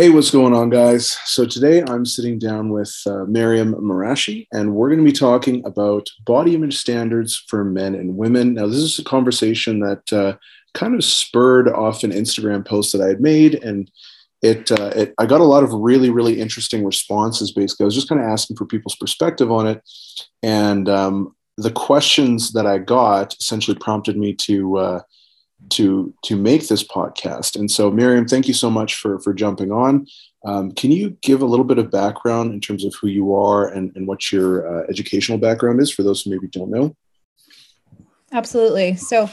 Hey, what's going on, guys? So today I'm sitting down with uh, Mariam Marashi, and we're going to be talking about body image standards for men and women. Now, this is a conversation that uh, kind of spurred off an Instagram post that I had made, and it, uh, it I got a lot of really, really interesting responses. Basically, I was just kind of asking for people's perspective on it, and um, the questions that I got essentially prompted me to uh, to to make this podcast. And so, Miriam, thank you so much for for jumping on. Um, can you give a little bit of background in terms of who you are and, and what your uh, educational background is for those who maybe don't know? Absolutely. So,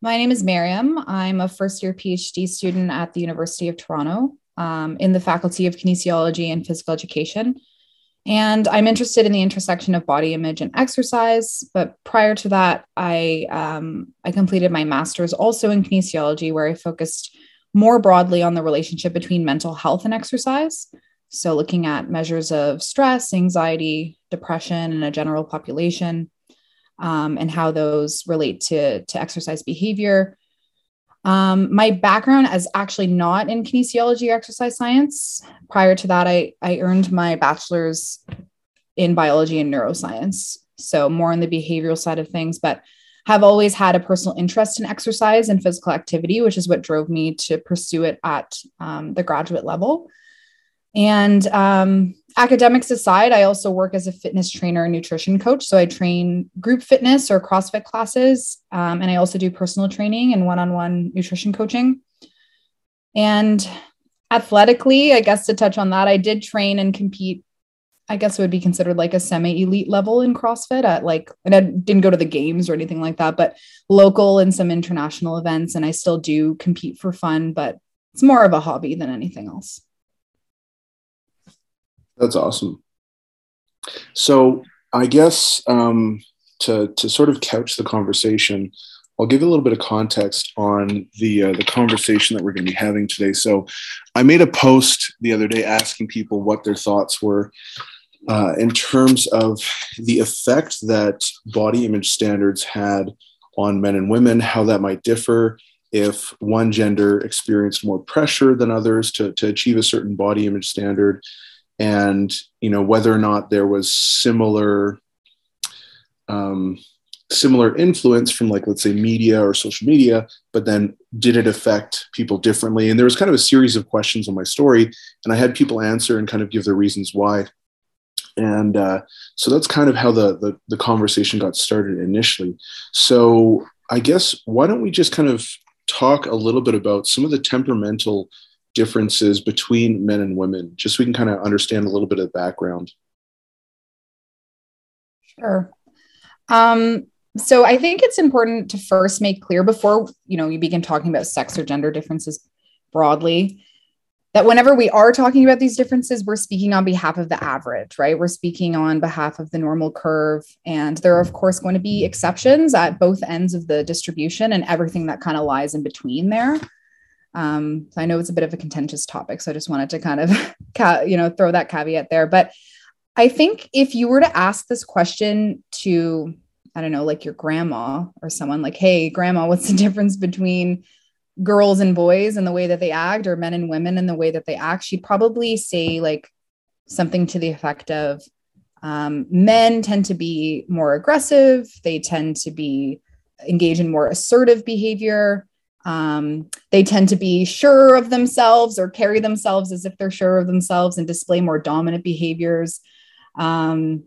my name is Miriam. I'm a first year PhD student at the University of Toronto um, in the Faculty of Kinesiology and Physical Education. And I'm interested in the intersection of body image and exercise. But prior to that, I um, I completed my master's also in kinesiology, where I focused more broadly on the relationship between mental health and exercise. So, looking at measures of stress, anxiety, depression in a general population, um, and how those relate to, to exercise behavior. Um, my background is actually not in kinesiology or exercise science. Prior to that, I, I earned my bachelor's in biology and neuroscience. So, more on the behavioral side of things, but have always had a personal interest in exercise and physical activity, which is what drove me to pursue it at um, the graduate level. And um, academics aside, I also work as a fitness trainer and nutrition coach. So I train group fitness or CrossFit classes, um, and I also do personal training and one on one nutrition coaching. And athletically, I guess to touch on that, I did train and compete. I guess it would be considered like a semi elite level in CrossFit at like, and I didn't go to the games or anything like that, but local and some international events. And I still do compete for fun, but it's more of a hobby than anything else. That's awesome. So I guess um, to to sort of couch the conversation, I'll give a little bit of context on the uh, the conversation that we're going to be having today. So I made a post the other day asking people what their thoughts were uh, in terms of the effect that body image standards had on men and women, how that might differ if one gender experienced more pressure than others to, to achieve a certain body image standard and you know whether or not there was similar um, similar influence from like let's say media or social media but then did it affect people differently? And there was kind of a series of questions on my story and i had people answer and kind of give their reasons why. And uh, so that's kind of how the, the the conversation got started initially. So i guess why don't we just kind of talk a little bit about some of the temperamental differences between men and women, just so we can kind of understand a little bit of the background. Sure. Um, so I think it's important to first make clear before you know you begin talking about sex or gender differences broadly that whenever we are talking about these differences, we're speaking on behalf of the average, right? We're speaking on behalf of the normal curve. And there are, of course, going to be exceptions at both ends of the distribution and everything that kind of lies in between there. Um, so I know it's a bit of a contentious topic, so I just wanted to kind of, you know, throw that caveat there. But I think if you were to ask this question to, I don't know, like your grandma or someone like, hey, grandma, what's the difference between girls and boys and the way that they act, or men and women and the way that they act? She'd probably say like something to the effect of, um, men tend to be more aggressive, they tend to be engage in more assertive behavior um, they tend to be sure of themselves or carry themselves as if they're sure of themselves and display more dominant behaviors. Um,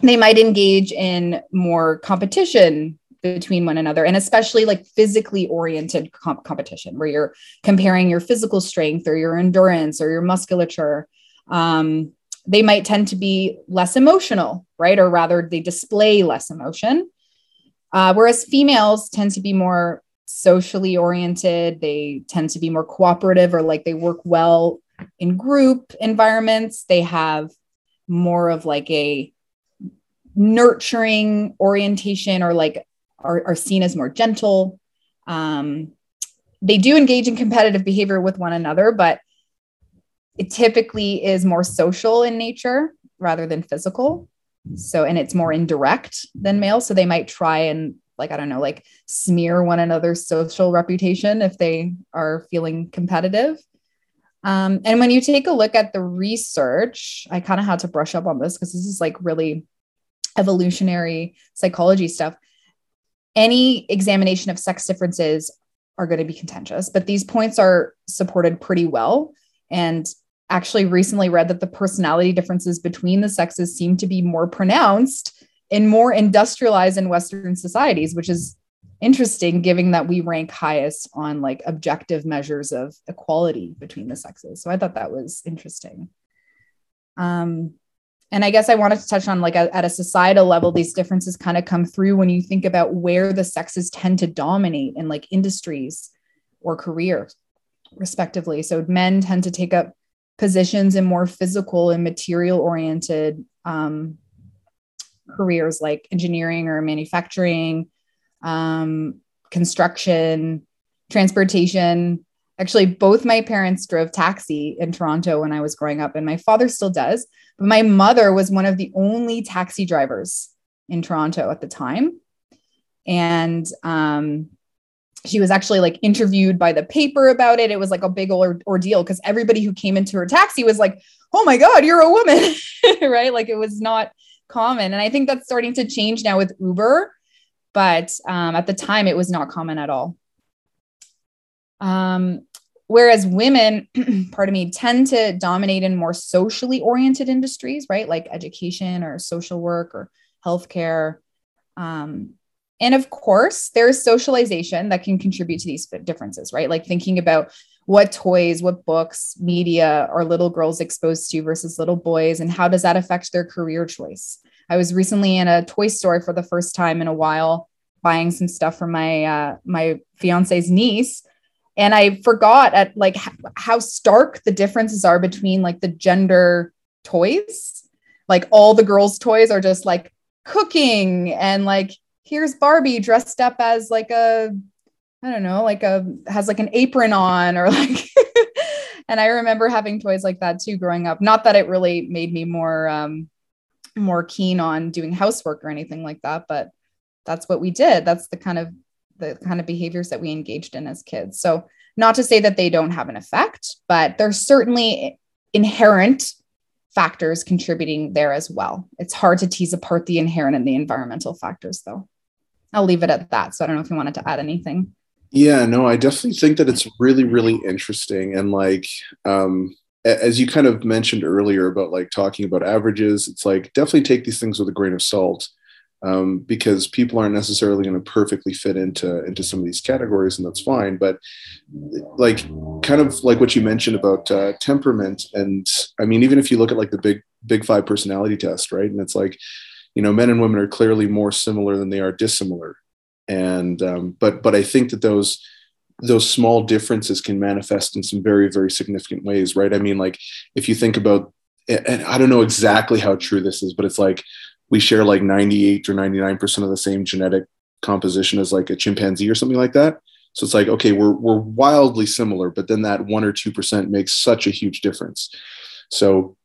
they might engage in more competition between one another and especially like physically oriented comp- competition where you're comparing your physical strength or your endurance or your musculature. Um, they might tend to be less emotional right? Or rather they display less emotion. Uh, whereas females tend to be more socially oriented. They tend to be more cooperative or like they work well in group environments. They have more of like a nurturing orientation or like are, are seen as more gentle. Um, they do engage in competitive behavior with one another, but it typically is more social in nature rather than physical. So, and it's more indirect than male. So they might try and like I don't know, like smear one another's social reputation if they are feeling competitive. Um, and when you take a look at the research, I kind of had to brush up on this because this is like really evolutionary psychology stuff. Any examination of sex differences are going to be contentious, but these points are supported pretty well. And actually, recently read that the personality differences between the sexes seem to be more pronounced in more industrialized and Western societies, which is interesting given that we rank highest on like objective measures of equality between the sexes. So I thought that was interesting. Um, and I guess I wanted to touch on like a, at a societal level, these differences kind of come through when you think about where the sexes tend to dominate in like industries or careers, respectively. So men tend to take up positions in more physical and material oriented um, careers like engineering or manufacturing, um, construction, transportation. Actually, both my parents drove taxi in Toronto when I was growing up, and my father still does. But my mother was one of the only taxi drivers in Toronto at the time. And um, she was actually like interviewed by the paper about it. It was like a big old ordeal because everybody who came into her taxi was like, oh my God, you're a woman, right? Like it was not common. And I think that's starting to change now with Uber but um, at the time it was not common at all. Um, whereas women, pardon me, tend to dominate in more socially oriented industries, right? Like education or social work or healthcare. Um, and of course, there's socialization that can contribute to these differences, right? Like thinking about what toys, what books, media are little girls exposed to versus little boys, and how does that affect their career choice? I was recently in a toy store for the first time in a while, buying some stuff for my uh, my fiance's niece, and I forgot at like h- how stark the differences are between like the gender toys. Like all the girls' toys are just like cooking, and like here's Barbie dressed up as like a I don't know, like a has like an apron on or like and I remember having toys like that too growing up. Not that it really made me more um more keen on doing housework or anything like that but that's what we did. That's the kind of the kind of behaviors that we engaged in as kids. So not to say that they don't have an effect but there's certainly inherent factors contributing there as well. It's hard to tease apart the inherent and the environmental factors though. I'll leave it at that so i don't know if you wanted to add anything yeah no i definitely think that it's really really interesting and like um as you kind of mentioned earlier about like talking about averages, it's like definitely take these things with a grain of salt um, because people aren't necessarily going to perfectly fit into into some of these categories, and that's fine. But like kind of like what you mentioned about uh, temperament, and I mean, even if you look at like the big big five personality test, right, and it's like you know men and women are clearly more similar than they are dissimilar, and um, but but I think that those those small differences can manifest in some very very significant ways right? I mean like if you think about and i don't know exactly how true this is but it's like we share like 98 or 99% of the same genetic composition as like a chimpanzee or something like that. So it's like okay we're we're wildly similar but then that 1 or 2% makes such a huge difference. So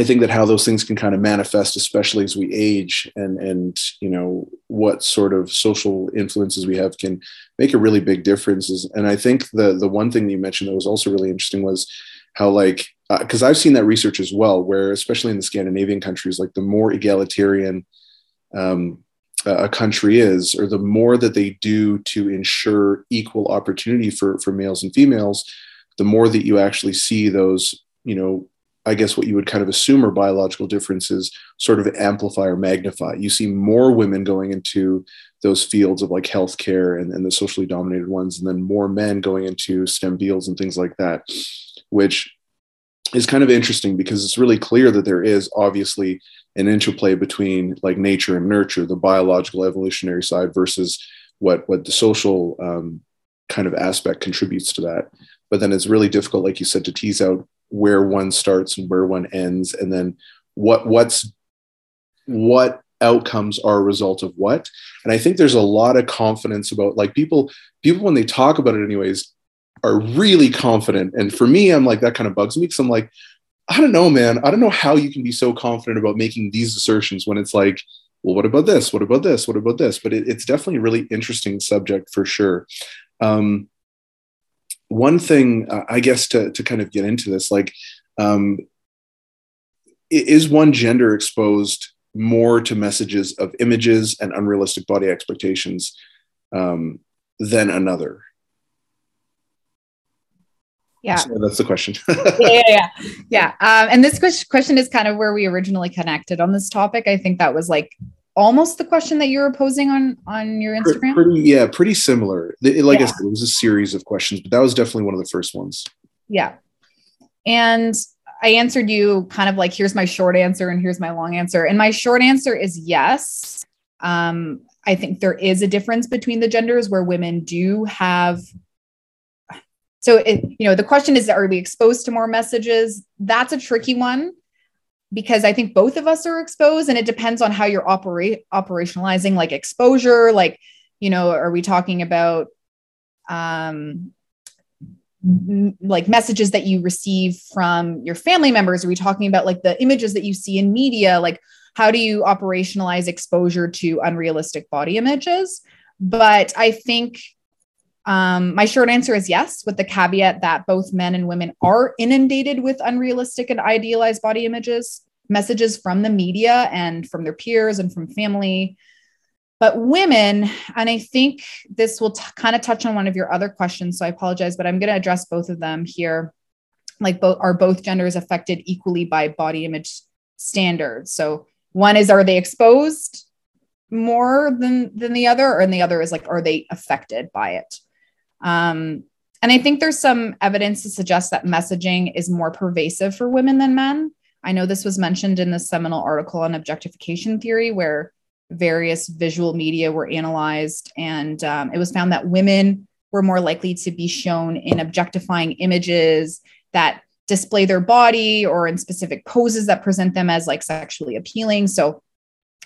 I think that how those things can kind of manifest, especially as we age, and and you know what sort of social influences we have, can make a really big difference. And I think the the one thing that you mentioned that was also really interesting was how like because uh, I've seen that research as well, where especially in the Scandinavian countries, like the more egalitarian um, a country is, or the more that they do to ensure equal opportunity for for males and females, the more that you actually see those you know I guess what you would kind of assume are biological differences sort of amplify or magnify. You see more women going into those fields of like healthcare and, and the socially dominated ones, and then more men going into STEM fields and things like that, which is kind of interesting because it's really clear that there is obviously an interplay between like nature and nurture, the biological evolutionary side versus what what the social um, kind of aspect contributes to that. But then it's really difficult, like you said, to tease out where one starts and where one ends and then what what's what outcomes are a result of what. And i think there's a lot of confidence about like people people when they talk about it anyways are really confident. And for me i'm like that kind of bugs me because i'm like i don't know man. I don't know how you can be so confident about making these assertions when it's like well what about this? What about this? What about this? But it, it's definitely a really interesting subject for sure. Um, one thing uh, I guess to to kind of get into this, like, um, is one gender exposed more to messages of images and unrealistic body expectations um, than another? Yeah, so that's the question. yeah, yeah, yeah. yeah. Um, and this question is kind of where we originally connected on this topic. I think that was like almost the question that you were posing on on your Instagram. Pretty, yeah, pretty similar. Like yeah. I said, it was a series of questions, but that was definitely one of the first ones. Yeah, and I answered you kind of like, here's my short answer and here's my long answer. And my short answer is yes. Um, I think there is a difference between the genders where women do have. So, it, you know, the question is, are we exposed to more messages? That's a tricky one because I think both of us are exposed and it depends on how you're operate operationalizing like exposure. Like, you know, are we talking about um, like messages that you receive from your family members? Are we talking about like the images that you see in media? Like, how do you operationalize exposure to unrealistic body images? But I think um, my short answer is yes, with the caveat that both men and women are inundated with unrealistic and idealized body images, messages from the media and from their peers and from family. But women, and I think this will t- kind of touch on one of your other questions. So I apologize, but I'm going to address both of them here. Like, both are both genders affected equally by body image standards? So one is, are they exposed more than than the other, and the other is like, are they affected by it? Um, and I think there's some evidence to suggest that messaging is more pervasive for women than men. I know this was mentioned in the seminal article on objectification theory, where various visual media were analyzed, and um, it was found that women were more likely to be shown in objectifying images that display their body or in specific poses that present them as like sexually appealing. So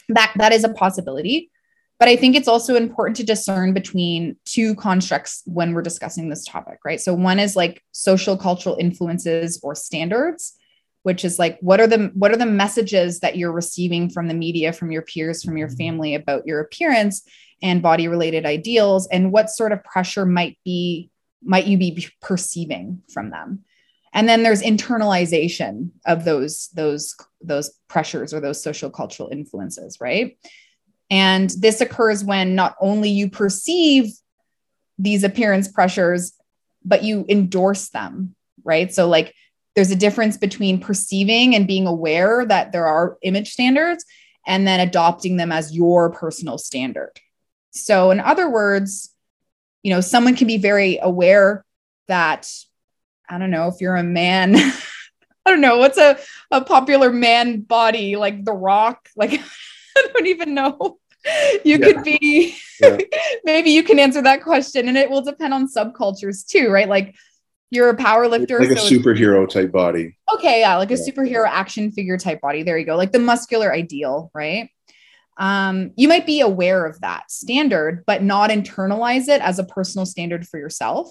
that that is a possibility. But I think it's also important to discern between two constructs when we're discussing this topic, right? So one is like social cultural influences or standards, which is like what are the what are the messages that you're receiving from the media, from your peers, from your mm-hmm. family about your appearance and body related ideals and what sort of pressure might be might you be perceiving from them? and then there's internalization of those those those pressures or those social cultural influences right and this occurs when not only you perceive these appearance pressures, but you endorse them, right? So, like, there's a difference between perceiving and being aware that there are image standards and then adopting them as your personal standard. So, in other words, you know, someone can be very aware that, I don't know, if you're a man, I don't know, what's a, a popular man body like The Rock? Like, I don't even know. You yeah. could be, yeah. maybe you can answer that question. And it will depend on subcultures too, right? Like you're a power lifter. Like so a superhero type body. Okay. Yeah. Like a superhero action figure type body. There you go. Like the muscular ideal, right? Um, you might be aware of that standard, but not internalize it as a personal standard for yourself.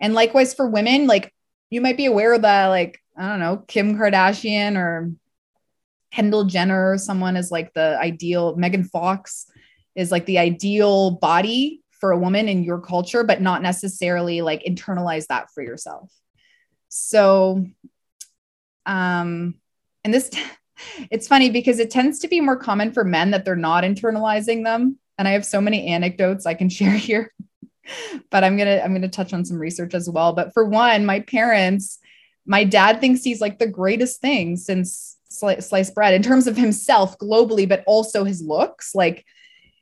And likewise for women, like you might be aware of that, like, I don't know, Kim Kardashian or Kendall Jenner, someone is like the ideal, Megan Fox is like the ideal body for a woman in your culture, but not necessarily like internalize that for yourself. So, um, and this, it's funny because it tends to be more common for men that they're not internalizing them. And I have so many anecdotes I can share here, but I'm gonna I'm gonna touch on some research as well. But for one, my parents, my dad thinks he's like the greatest thing since sliced bread in terms of himself globally, but also his looks. Like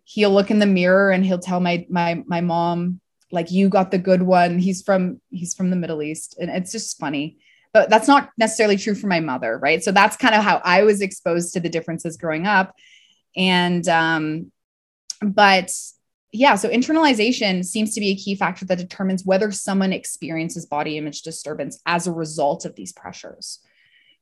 he'll look in the mirror and he'll tell my my my mom, like, you got the good one. He's from he's from the Middle East. And it's just funny. But that's not necessarily true for my mother, right? So that's kind of how I was exposed to the differences growing up. And um, but yeah, so internalization seems to be a key factor that determines whether someone experiences body image disturbance as a result of these pressures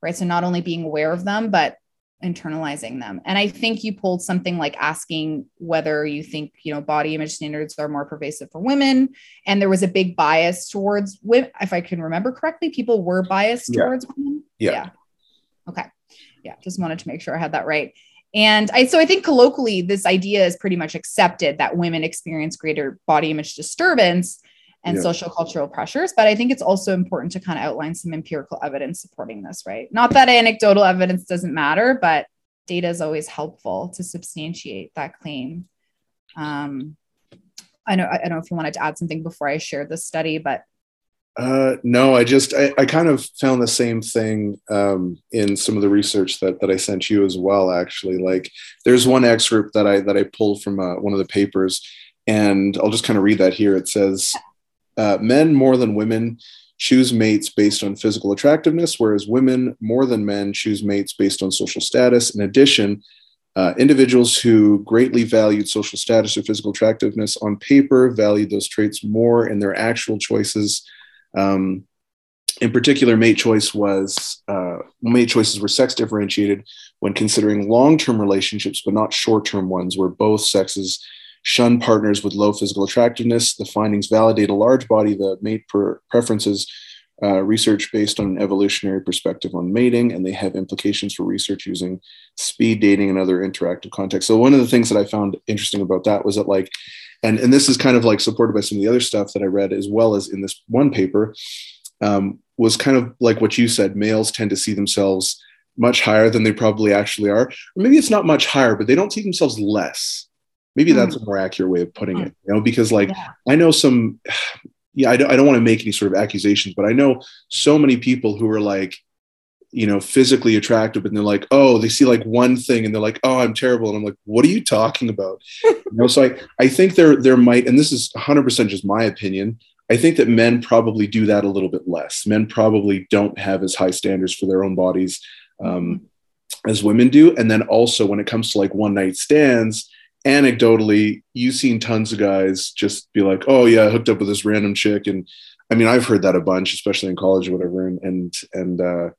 right? So not only being aware of them, but internalizing them. And I think you pulled something like asking whether you think, you know, body image standards are more pervasive for women. And there was a big bias towards women. If I can remember correctly, people were biased yeah. towards women. Yeah. yeah. Okay. Yeah. Just wanted to make sure I had that right. And I, so I think colloquially, this idea is pretty much accepted that women experience greater body image disturbance and yeah. social cultural pressures. But I think it's also important to kind of outline some empirical evidence supporting this, right? Not that anecdotal evidence doesn't matter, but data is always helpful to substantiate that claim. Um, I know I don't know if you wanted to add something before I shared the study, but uh, no, I just I, I, kind of found the same thing um, in some of the research that that I sent you as well. Actually, like there's one excerpt that I that I pulled from uh, one of the papers, and I'll just kind of read that here. It says, uh, "Men more than women choose mates based on physical attractiveness, whereas women more than men choose mates based on social status. In addition." Uh, individuals who greatly valued social status or physical attractiveness on paper valued those traits more in their actual choices um, in particular, mate choice was uh, mate choices were sex differentiated when considering long-term relationships, but not short-term ones, where both sexes shun partners with low physical attractiveness. The findings validate a large body the mate preferences uh, research based on an evolutionary perspective on mating, and they have implications for research using speed dating and other interactive contexts. So one of the things that I found interesting about that was that like and and this is kind of like supported by some of the other stuff that I read as well as in this one paper um, was kind of like what you said. Males tend to see themselves much higher than they probably actually are. Or maybe it's not much higher, but they don't see themselves less. Maybe that's mm. a more accurate way of putting mm. it. You know, because like yeah. I know some. Yeah, I don't, I don't want to make any sort of accusations, but I know so many people who are like, you know, physically attractive, and they're like, oh, they see like one thing and they're like, oh, I'm terrible. And I'm like, what are you talking about? you know, so I, I think there there might, and this is 100% just my opinion. I think that men probably do that a little bit less. Men probably don't have as high standards for their own bodies um, as women do. And then also when it comes to like one night stands, anecdotally, you've seen tons of guys just be like, oh yeah, I hooked up with this random chick. And I mean, I've heard that a bunch, especially in college or whatever. And, and, and, uh,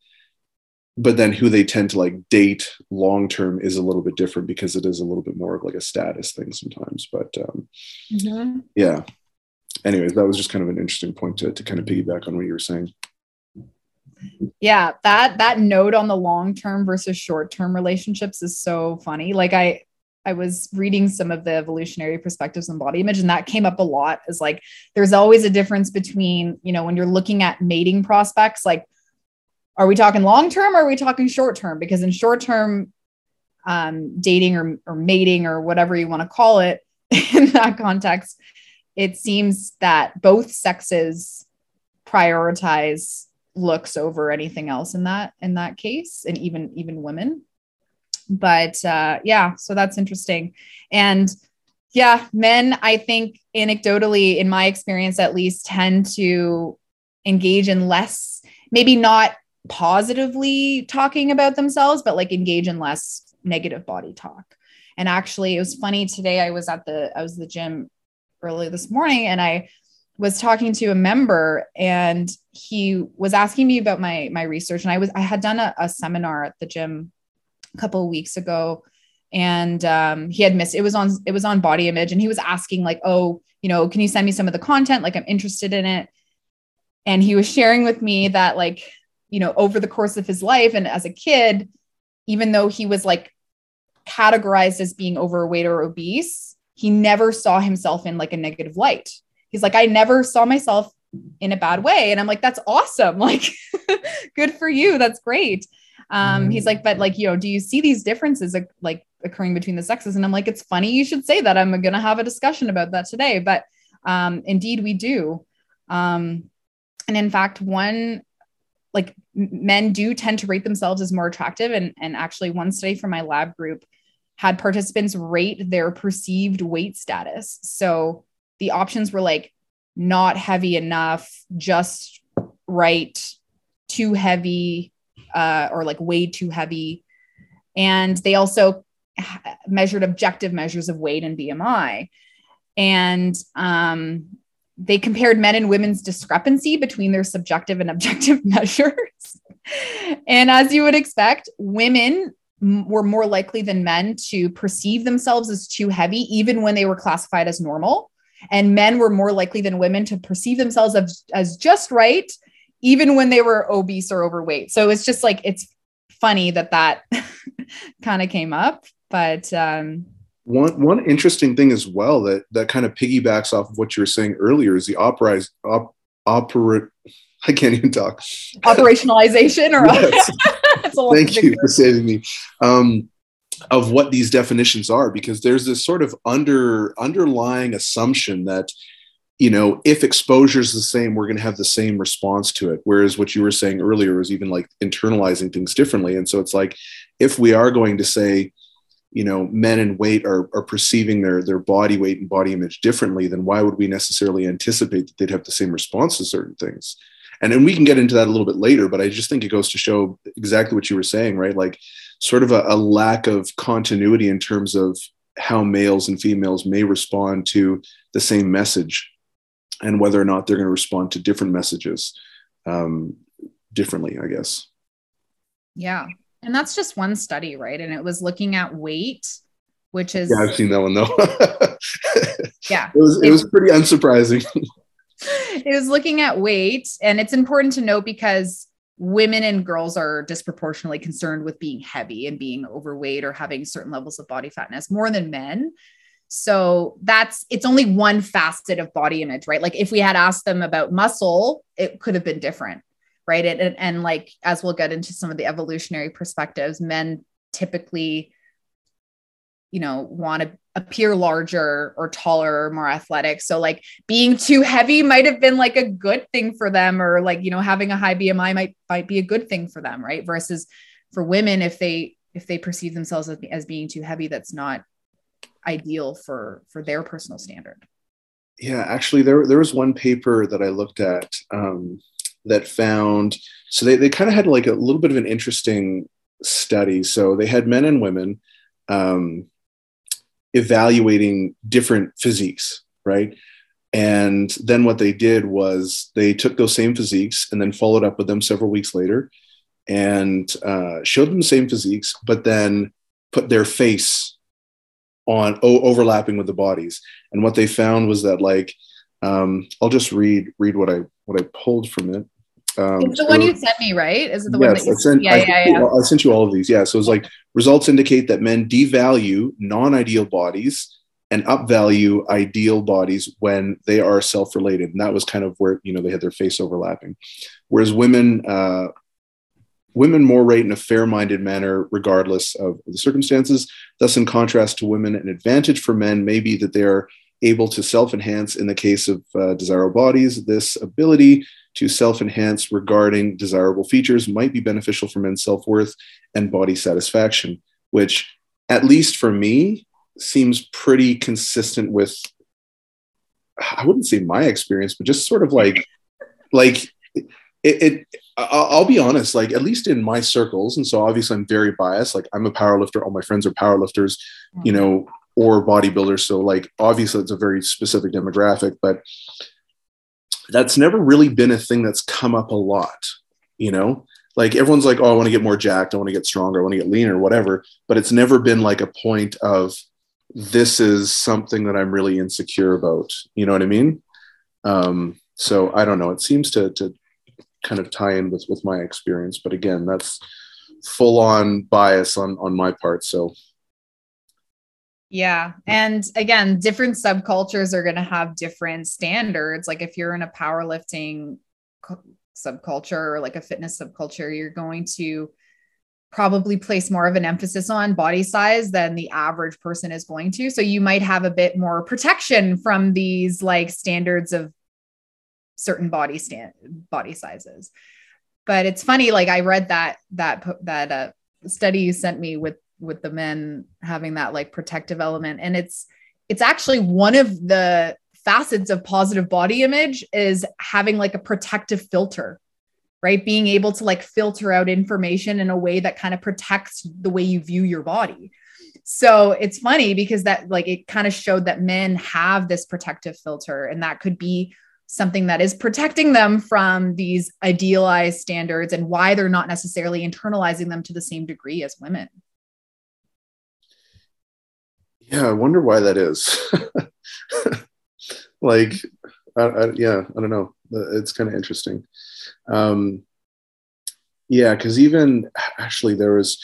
but then who they tend to like date long term is a little bit different because it is a little bit more of like a status thing sometimes but um, mm-hmm. yeah anyways that was just kind of an interesting point to, to kind of piggyback on what you were saying yeah that that note on the long term versus short term relationships is so funny like i i was reading some of the evolutionary perspectives on body image and that came up a lot as like there's always a difference between you know when you're looking at mating prospects like are we talking long term or are we talking short term? Because in short term um, dating or, or mating or whatever you want to call it in that context, it seems that both sexes prioritize looks over anything else in that in that case and even even women but uh yeah so that's interesting and yeah men i think anecdotally in my experience at least tend to engage in less maybe not positively talking about themselves, but like engage in less negative body talk. And actually, it was funny today. I was at the I was the gym early this morning, and I was talking to a member, and he was asking me about my my research. And I was I had done a, a seminar at the gym a couple of weeks ago, and um, he had missed it was on it was on body image, and he was asking like, oh, you know, can you send me some of the content? Like I'm interested in it. And he was sharing with me that like you know, over the course of his life and as a kid, even though he was like categorized as being overweight or obese, he never saw himself in like a negative light. He's like, I never saw myself in a bad way. And I'm like, that's awesome. Like, good for you. That's great. Um, he's like, but like, you know, do you see these differences like occurring between the sexes? And I'm like, it's funny you should say that. I'm going to have a discussion about that today. But um, indeed, we do. Um, and in fact, one like men do tend to rate themselves as more attractive and and actually one study from my lab group had participants rate their perceived weight status so the options were like not heavy enough just right too heavy uh, or like way too heavy and they also measured objective measures of weight and bmi and um, they compared men and women's discrepancy between their subjective and objective measures. and as you would expect, women were more likely than men to perceive themselves as too heavy, even when they were classified as normal. And men were more likely than women to perceive themselves as, as just right, even when they were obese or overweight. So it's just like, it's funny that that kind of came up. But um, one one interesting thing as well that that kind of piggybacks off of what you were saying earlier is the opera op, opera I can't even talk. Operationalization or yes. thank you for saving me. Um, of what these definitions are, because there's this sort of under underlying assumption that you know, if exposure is the same, we're going to have the same response to it. Whereas what you were saying earlier was even like internalizing things differently. And so it's like, if we are going to say, you know, men and weight are, are perceiving their, their body weight and body image differently, then why would we necessarily anticipate that they'd have the same response to certain things? And then we can get into that a little bit later, but I just think it goes to show exactly what you were saying, right? Like sort of a, a lack of continuity in terms of how males and females may respond to the same message and whether or not they're going to respond to different messages um, differently, I guess. Yeah. And that's just one study, right? And it was looking at weight, which is. Yeah, I've seen that one though. yeah. It was, it was pretty unsurprising. it was looking at weight. And it's important to note because women and girls are disproportionately concerned with being heavy and being overweight or having certain levels of body fatness more than men. So that's it's only one facet of body image, right? Like if we had asked them about muscle, it could have been different, right? And, and, and like as we'll get into some of the evolutionary perspectives, men typically, you know, want to appear larger or taller or more athletic. So like being too heavy might have been like a good thing for them, or like you know having a high BMI might might be a good thing for them, right? Versus for women, if they if they perceive themselves as, as being too heavy, that's not ideal for for their personal standard. Yeah actually there, there was one paper that i looked at um, that found so they, they kind of had like a little bit of an interesting study. So they had men and women um, evaluating different physiques right? And then what they did was they took those same physiques and then followed up with them several weeks later and uh, showed them the same physiques but then put their face on o- overlapping with the bodies. And what they found was that like um, I'll just read read what I what I pulled from it. Um, it's the one you sent me, right? Is it the yes, one that you I sent? Yeah, I, yeah, yeah. I sent you all of these. Yeah. So it's like results indicate that men devalue non-ideal bodies and upvalue ideal bodies when they are self-related, and that was kind of where you know they had their face overlapping. Whereas women uh, women more rate in a fair minded manner, regardless of the circumstances. Thus, in contrast to women, an advantage for men may be that they are able to self enhance in the case of uh, desirable bodies. This ability to self enhance regarding desirable features might be beneficial for men's self worth and body satisfaction, which, at least for me, seems pretty consistent with, I wouldn't say my experience, but just sort of like, like, it, it I'll be honest, like at least in my circles, and so obviously I'm very biased. Like I'm a power lifter, all my friends are power lifters, you know, or bodybuilders. So like obviously it's a very specific demographic, but that's never really been a thing that's come up a lot, you know? Like everyone's like, oh, I want to get more jacked, I want to get stronger, I want to get leaner, whatever. But it's never been like a point of this is something that I'm really insecure about. You know what I mean? Um, so I don't know. It seems to to kind of tie in with with my experience but again that's full on bias on on my part so. Yeah and again different subcultures are going to have different standards like if you're in a powerlifting subculture or like a fitness subculture you're going to probably place more of an emphasis on body size than the average person is going to so you might have a bit more protection from these like standards of certain body stand body sizes. But it's funny like i read that that that uh, study you sent me with with the men having that like protective element. And it's it's actually one of the facets of positive body image is having like a protective filter right? Being able to like filter out information in a way that kind of protects the way you view your body. So it's funny because that like it kind of showed that men have this protective filter and that could be something that is protecting them from these idealized standards and why they're not necessarily internalizing them to the same degree as women. Yeah, I wonder why that is. like, I, I, yeah, I don't know. It's kind of interesting. Um, yeah, because even actually, there was,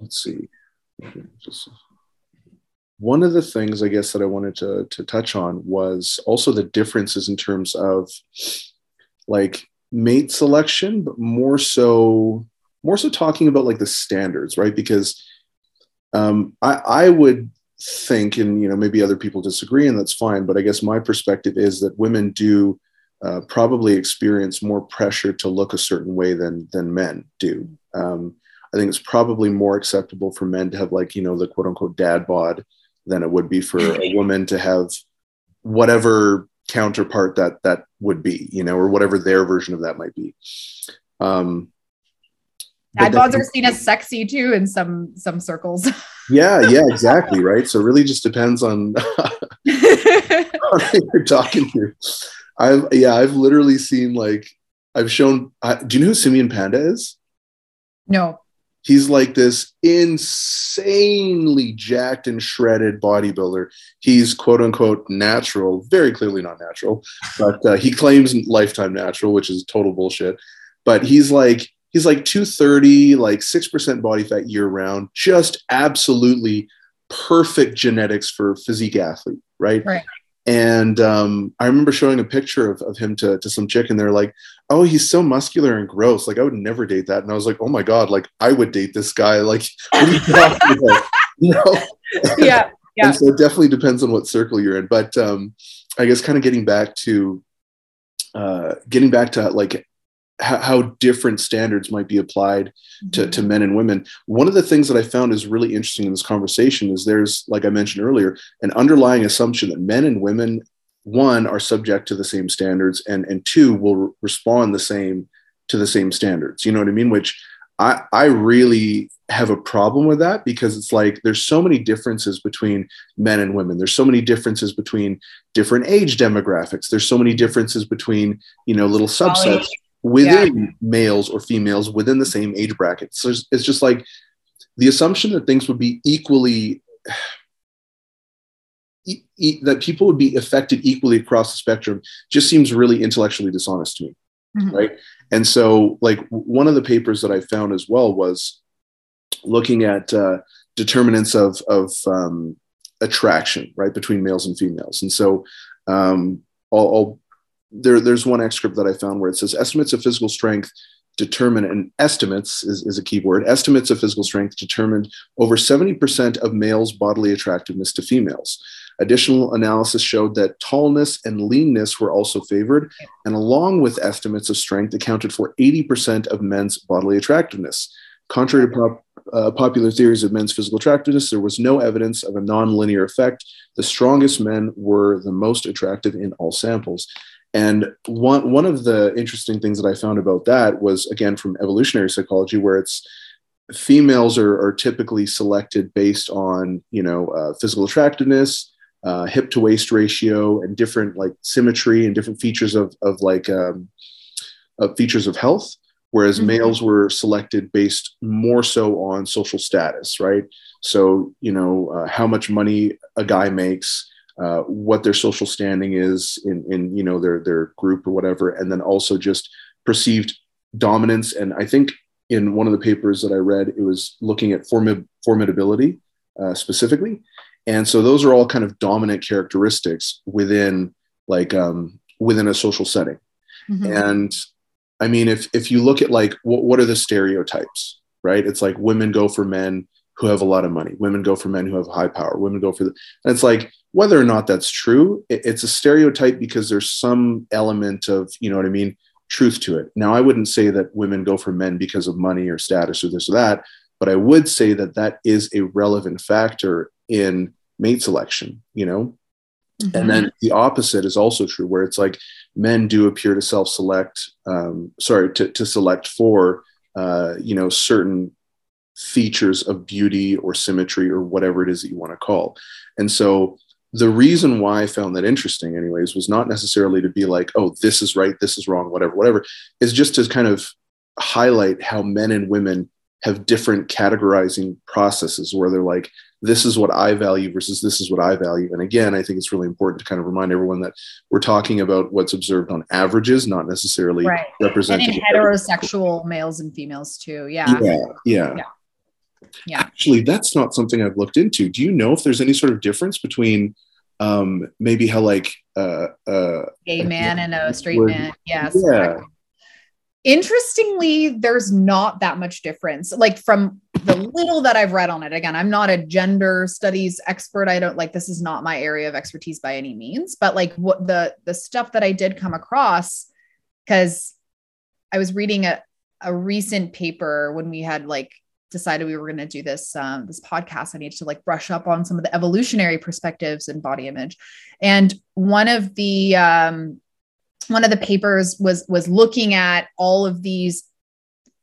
let's see, just one of the things I guess that I wanted to to touch on was also the differences in terms of like mate selection, but more so more so talking about like the standards, right? Because um, I, I would think, and you know, maybe other people disagree, and that's fine. But I guess my perspective is that women do uh, probably experience more pressure to look a certain way than than men do. Um, I think it's probably more acceptable for men to have like you know the quote unquote dad bod than it would be for a woman to have whatever counterpart that that would be, you know, or whatever their version of that might be. Um, Dad bods are seen as sexy too in some some circles. yeah, yeah, exactly, right. So it really just depends on who you're talking to. I've yeah, I've literally seen like I've shown. do you know who Simeon Panda is? No. He's like this insanely jacked and shredded bodybuilder. He's quote unquote natural, very clearly not natural, but uh, he claims lifetime natural, which is total bullshit. But he's like he's like 230, like 6% body fat year round, just absolutely perfect genetics for physique athlete, right? Right. And um, I remember showing a picture of, of him to, to some chick, and they're like, "Oh, he's so muscular and gross. Like, I would never date that." And I was like, "Oh my god, like I would date this guy. Like, what are you talking about?" You know? Yeah, yeah. and so it definitely depends on what circle you're in. But um, I guess kind of getting back to uh, getting back to like how, how different standards might be applied mm-hmm. to, to men and women. One of the things that I found is really interesting in this conversation is there's, like I mentioned earlier, an underlying assumption that men and women, one, are subject to the same standards, and and two, will re- respond the same to the same standards. You know what I mean? Which I I really have a problem with that because it's like there's so many differences between men and women there's so many differences between different age demographics there's so many differences between you know little subsets within yeah. males or females within the same age bracket. So it's, just like the assumption that things would be equally e- e- that people would be affected equally across the spectrum just seems really intellectually dishonest to me mm-hmm. right and so like one of the papers that i found as well was looking at uh, determinants of of um, attraction right between males and females and so um, I'll, I'll there, there's one excerpt that I found where it says estimates of physical strength determine and estimates is, is a key word estimates of physical strength determined over 70% of males bodily attractiveness to females. Additional analysis showed that tallness and leanness were also favored and along with estimates of strength accounted for 80% of men's bodily attractiveness. Contrary to uh, popular theories of men's physical attractiveness there was no evidence of a nonlinear effect. The strongest men were the most attractive in all samples and one one of the interesting things that I found about that was again from evolutionary psychology, where it's females are, are typically selected based on you know uh, physical attractiveness, uh, hip to waist ratio, and different like symmetry and different features of of like um, of features of health. Whereas mm-hmm. males were selected based more so on social status, right? So you know uh, how much money a guy makes uh, what their social standing is in, in you know their their group or whatever, and then also just perceived dominance. And I think in one of the papers that I read, it was looking at formid- formidability uh, specifically, and so those are all kind of dominant characteristics within like um, within a social setting. Mm-hmm. And I mean, if if you look at like what, what are the stereotypes, right? It's like women go for men who have a lot of money. Women go for men who have high power. Women go for the, and it's like whether or not that's true, it's a stereotype because there's some element of, you know what I mean, truth to it. Now, I wouldn't say that women go for men because of money or status or this or that, but I would say that that is a relevant factor in mate selection, you know? Mm-hmm. And then the opposite is also true, where it's like men do appear to self select, um, sorry, to, to select for, uh, you know, certain features of beauty or symmetry or whatever it is that you want to call. And so the reason why I found that interesting, anyways, was not necessarily to be like, oh, this is right, this is wrong, whatever, whatever, is just to kind of highlight how men and women have different categorizing processes where they're like, this is what I value versus this is what I value. And again, I think it's really important to kind of remind everyone that we're talking about what's observed on averages, not necessarily right. representing heterosexual males and females too. Yeah. Yeah. Yeah. yeah. Yeah. Actually, that's not something I've looked into. Do you know if there's any sort of difference between um, maybe how like uh, uh, gay man and a straight would- man? Yes. yeah, interestingly there's not that much difference like from the little that i've read on it again i'm not a gender studies expert i don't like this is not my area of expertise by any means but like what the the stuff that i did come across because i was reading a, a recent paper when we had like decided we were going to do this um, this podcast i needed to like brush up on some of the evolutionary perspectives in body image. And one of the um, one of the papers was was looking at all of these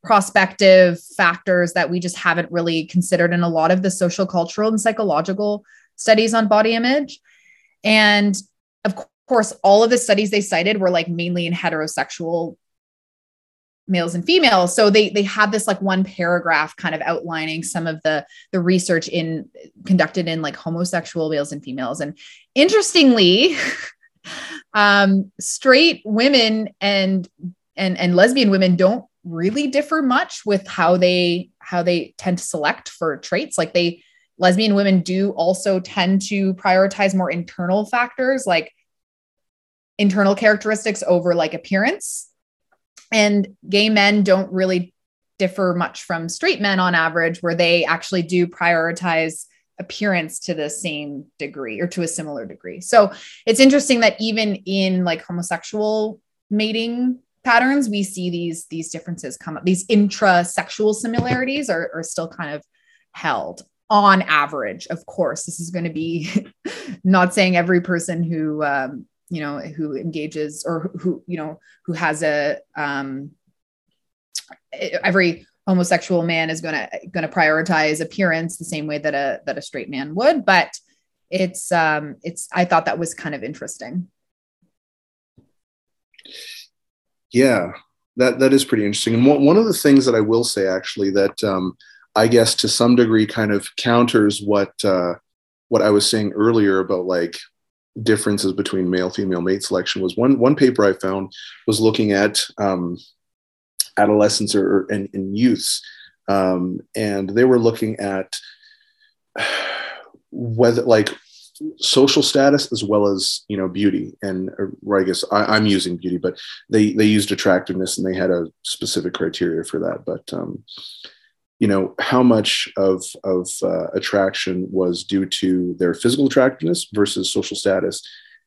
prospective factors that we just haven't really considered in a lot of the social cultural and psychological studies on body image. And of course all of the studies they cited were like mainly in heterosexual males and females. So they they had this like one paragraph kind of outlining some of the the research in conducted in like homosexual males and females. And interestingly um, straight women and and and lesbian women don't really differ much with how they how they tend to select for traits. Like they lesbian women do also tend to prioritize more internal factors like internal characteristics over like appearance and gay men don't really differ much from straight men on average where they actually do prioritize appearance to the same degree or to a similar degree. So it's interesting that even in like homosexual mating patterns, we see these these differences come up. These intrasexual similarities are, are still kind of held on average. Of course, this is going to be not saying every person who um, you know who engages or who you know who has a um, every homosexual man is going to going to prioritize appearance the same way that a that a straight man would but it's um it's i thought that was kind of interesting yeah, that that is pretty interesting. And one one of the things that I will say actually that um, I guess to some degree kind of counters what uh, what I was saying earlier about like differences between male female mate selection was one one paper I found was looking at um, adolescents or, and, and youths, um, and they were looking at whether like social status as well as you know beauty and or I guess I, am using beauty, but they they used attractiveness and they had a specific criteria for that. But um, you know how much of of uh, attraction was due to their physical attractiveness versus social status,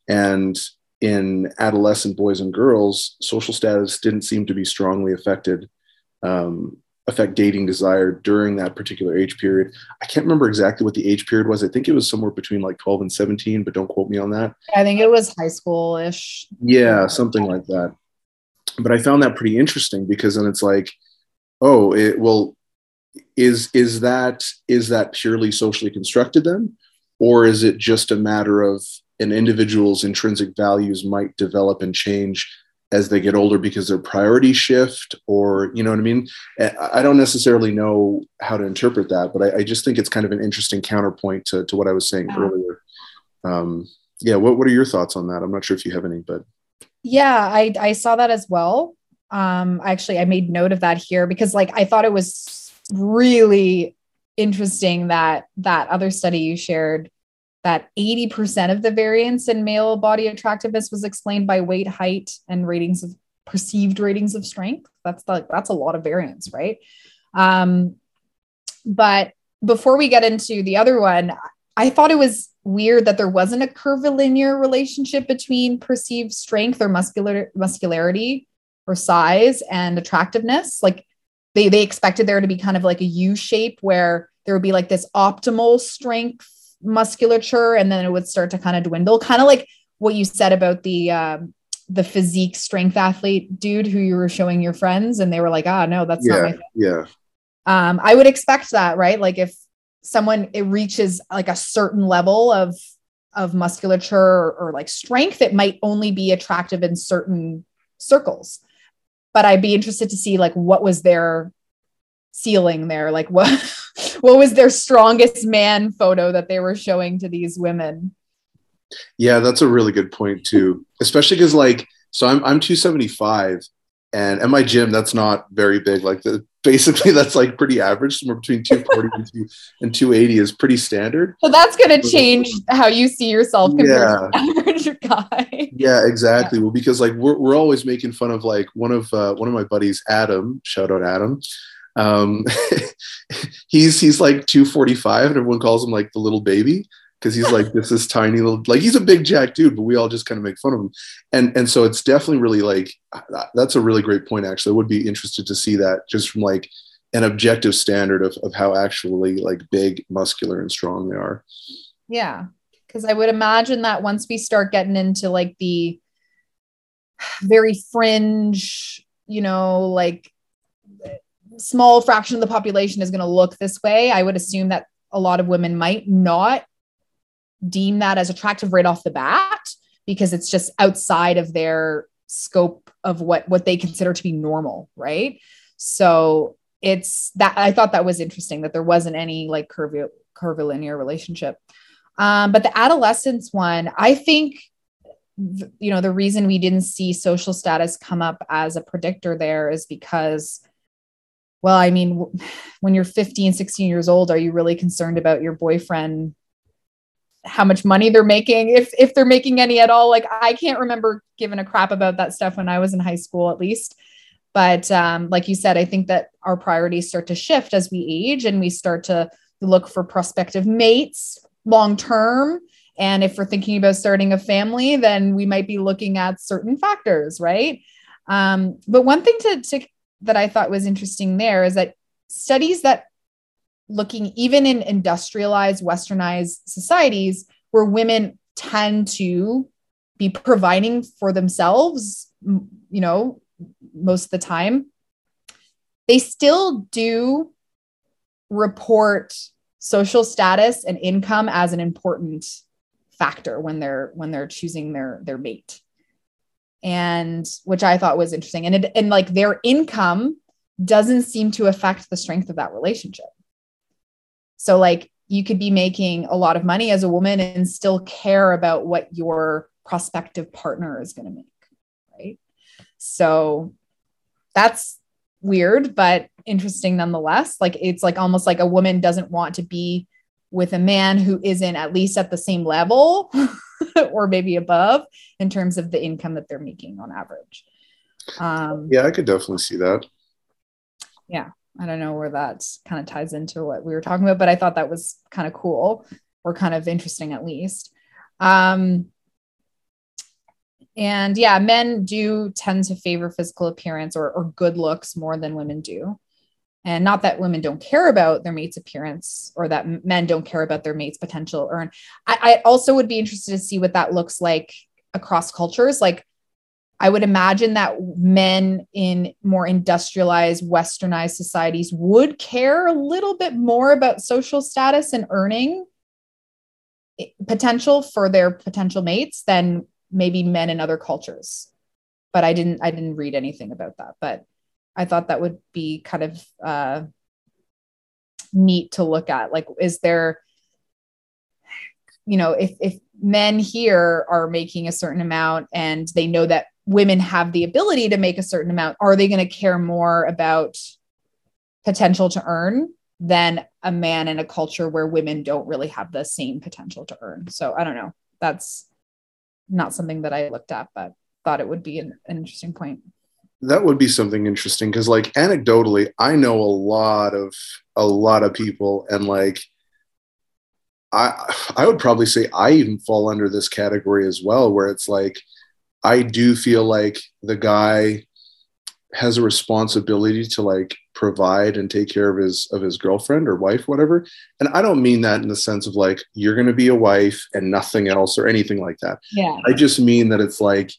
and in adolescent boys and girls, social status didn't seem to be strongly affected um, affect dating desire during that particular age period. I can't remember exactly what the age period was. I think it was somewhere between like 12 and 17, but don't quote me on that. i think it was high school ish Yeah, something like that. But I found that pretty interesting because then it's like, oh, it well, is is that is that purely socially constructed then? Or is it just a matter of an individual's intrinsic values might develop and change as they get older because their priorities shift or you know what i mean? I don't necessarily know how to interpret that but i, I just think it's kind of an interesting counterpoint to, to what i was saying Yeah. earlier. Um, yeah what, what are your thoughts on that? I'm not sure if you have any but. Yeah i i saw that as well. Um actually i made note of that here because like i thought it was really interesting that that other study you shared that 80% of the variance in male body attractiveness was explained by weight height and ratings of perceived ratings of strength. That's like that's a lot of variance right? Um but before we get into the other one i thought it was weird that there wasn't a curvilinear relationship between perceived strength or muscular muscularity or size and attractiveness. Like they they expected there to be kind of like a u shape where there would be like this optimal strength musculature and then it would start to kind of dwindle kind of like what you said about the um the physique strength athlete dude who you were showing your friends and they were like ah no that's not yeah my yeah um, I would expect that, right? Like if someone it reaches like a certain level of of musculature or, or like strength, it might only be attractive in certain circles. But I'd be interested to see like what was their ceiling there, like what what was their strongest man photo that they were showing to these women. yeah that's a really good point too especially because like so i'm, I'm 275 and at my gym that's not very big. Like the basically that's like pretty average somewhere between 240 and, 2, and 280 is pretty standard. So that's going to change how you see yourself compared yeah. to average guy. Yeah exactly. Yeah. well because like we're, we're always making fun of like one of uh, one of my buddies adam shout out adam um he's he's like 245 and everyone calls him like the little baby because he's like this is tiny little like he's a big jack dude but we all just kind of make fun of him. And and so it's definitely really like that's a really great point actually. I would be interested to see that just from like an objective standard of, of how actually like big muscular and strong they are. Yeah because i would imagine that once we start getting into like the very fringe you know like small fraction of the population is going to look this way i would assume that a lot of women might not deem that as attractive right off the bat because it's just outside of their scope of what what they consider to be normal right? So it's that i thought that was interesting that there wasn't any like curvi- curvilinear relationship. Um, but the adolescence one i think you know the reason we didn't see social status come up as a predictor there is because well i mean when you're 15 16 years old are you really concerned about your boyfriend how much money they're making if if they're making any at all. Like i can't remember giving a crap about that stuff when i was in high school at least. But um, like you said i think that our priorities start to shift as we age and we start to look for prospective mates long term. And if we're thinking about starting a family then we might be looking at certain factors right? Um, but one thing to, to that i thought was interesting there is that studies that looking even in industrialized westernized societies where women tend to be providing for themselves you know most of the time they still do report social status and income as an important factor when they're when they're choosing their their mate. And which i thought was interesting. And it, and like their income doesn't seem to affect the strength of that relationship so, like, you could be making a lot of money as a woman and still care about what your prospective partner is going to make. Right. So, that's weird, but interesting nonetheless. Like, it's like almost like a woman doesn't want to be with a man who isn't at least at the same level or maybe above in terms of the income that they're making on average. Um, yeah, I could definitely see that. Yeah. I don't know where that kind of ties into what we were talking about, but I thought that was kind of cool or kind of interesting at least. Um, and yeah, men do tend to favor physical appearance or, or good looks more than women do. And not that women don't care about their mate's appearance or that men don't care about their mate's potential earn. I, I also would be interested to see what that looks like across cultures. Like, I would imagine that men in more industrialized, westernized societies would care a little bit more about social status and earning potential for their potential mates than maybe men in other cultures. But I didn't I didn't read anything about that. But I thought that would be kind of uh, neat to look at. Like, is there you know if if men here are making a certain amount and they know that women have the ability to make a certain amount, are they going to care more about potential to earn than a man in a culture where women don't really have the same potential to earn? So I don't know. That's not something that I looked at, but thought it would be an, an interesting point. That would be something interesting because, like, anecdotally, I know a lot of a lot of people, and like, I I would probably say I even fall under this category as well, where it's like I do feel like the guy has a responsibility to like provide and take care of his of his girlfriend or wife whatever. And i don't mean that in the sense of like you're going to be a wife and nothing else or anything like that. Yeah. I just mean that it's like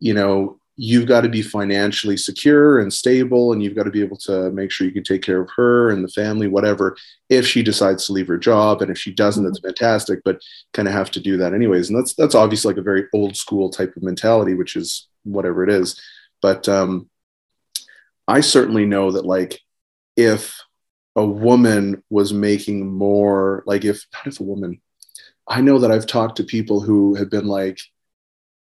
you know you've got to be financially secure and stable and you've got to be able to make sure you can take care of her and the family whatever if she decides to leave her job and if she doesn't mm-hmm. that's fantastic but kind of have to do that anyways and that's that's obviously like a very old school type of mentality which is whatever it is but um i certainly know that like if a woman was making more like if not if a woman i know that i've talked to people who have been like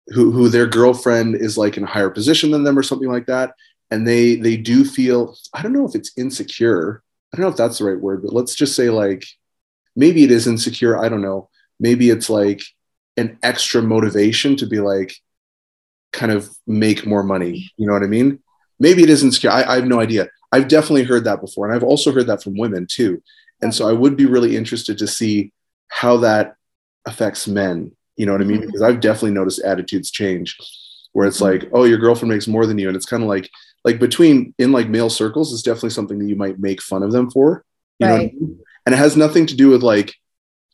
who who their girlfriend is like in a higher position than them or something like that. And they they do feel i don't know if it's insecure. I don't know if that's the right word but let's just say like maybe it is insecure. I don't know. Maybe it's like an extra motivation to be like kind of make more money. You know what i mean? Maybe it is insecure. I, I have no idea. I've definitely heard that before and i've also heard that from women too. And so i would be really interested to see how that affects men you know what i mean? Mm-hmm. because i've definitely noticed attitudes change where it's like oh your girlfriend makes more than you and it's kind of like like between in like male circles is definitely something that you might make fun of them for. You right. know I mean? and it has nothing to do with like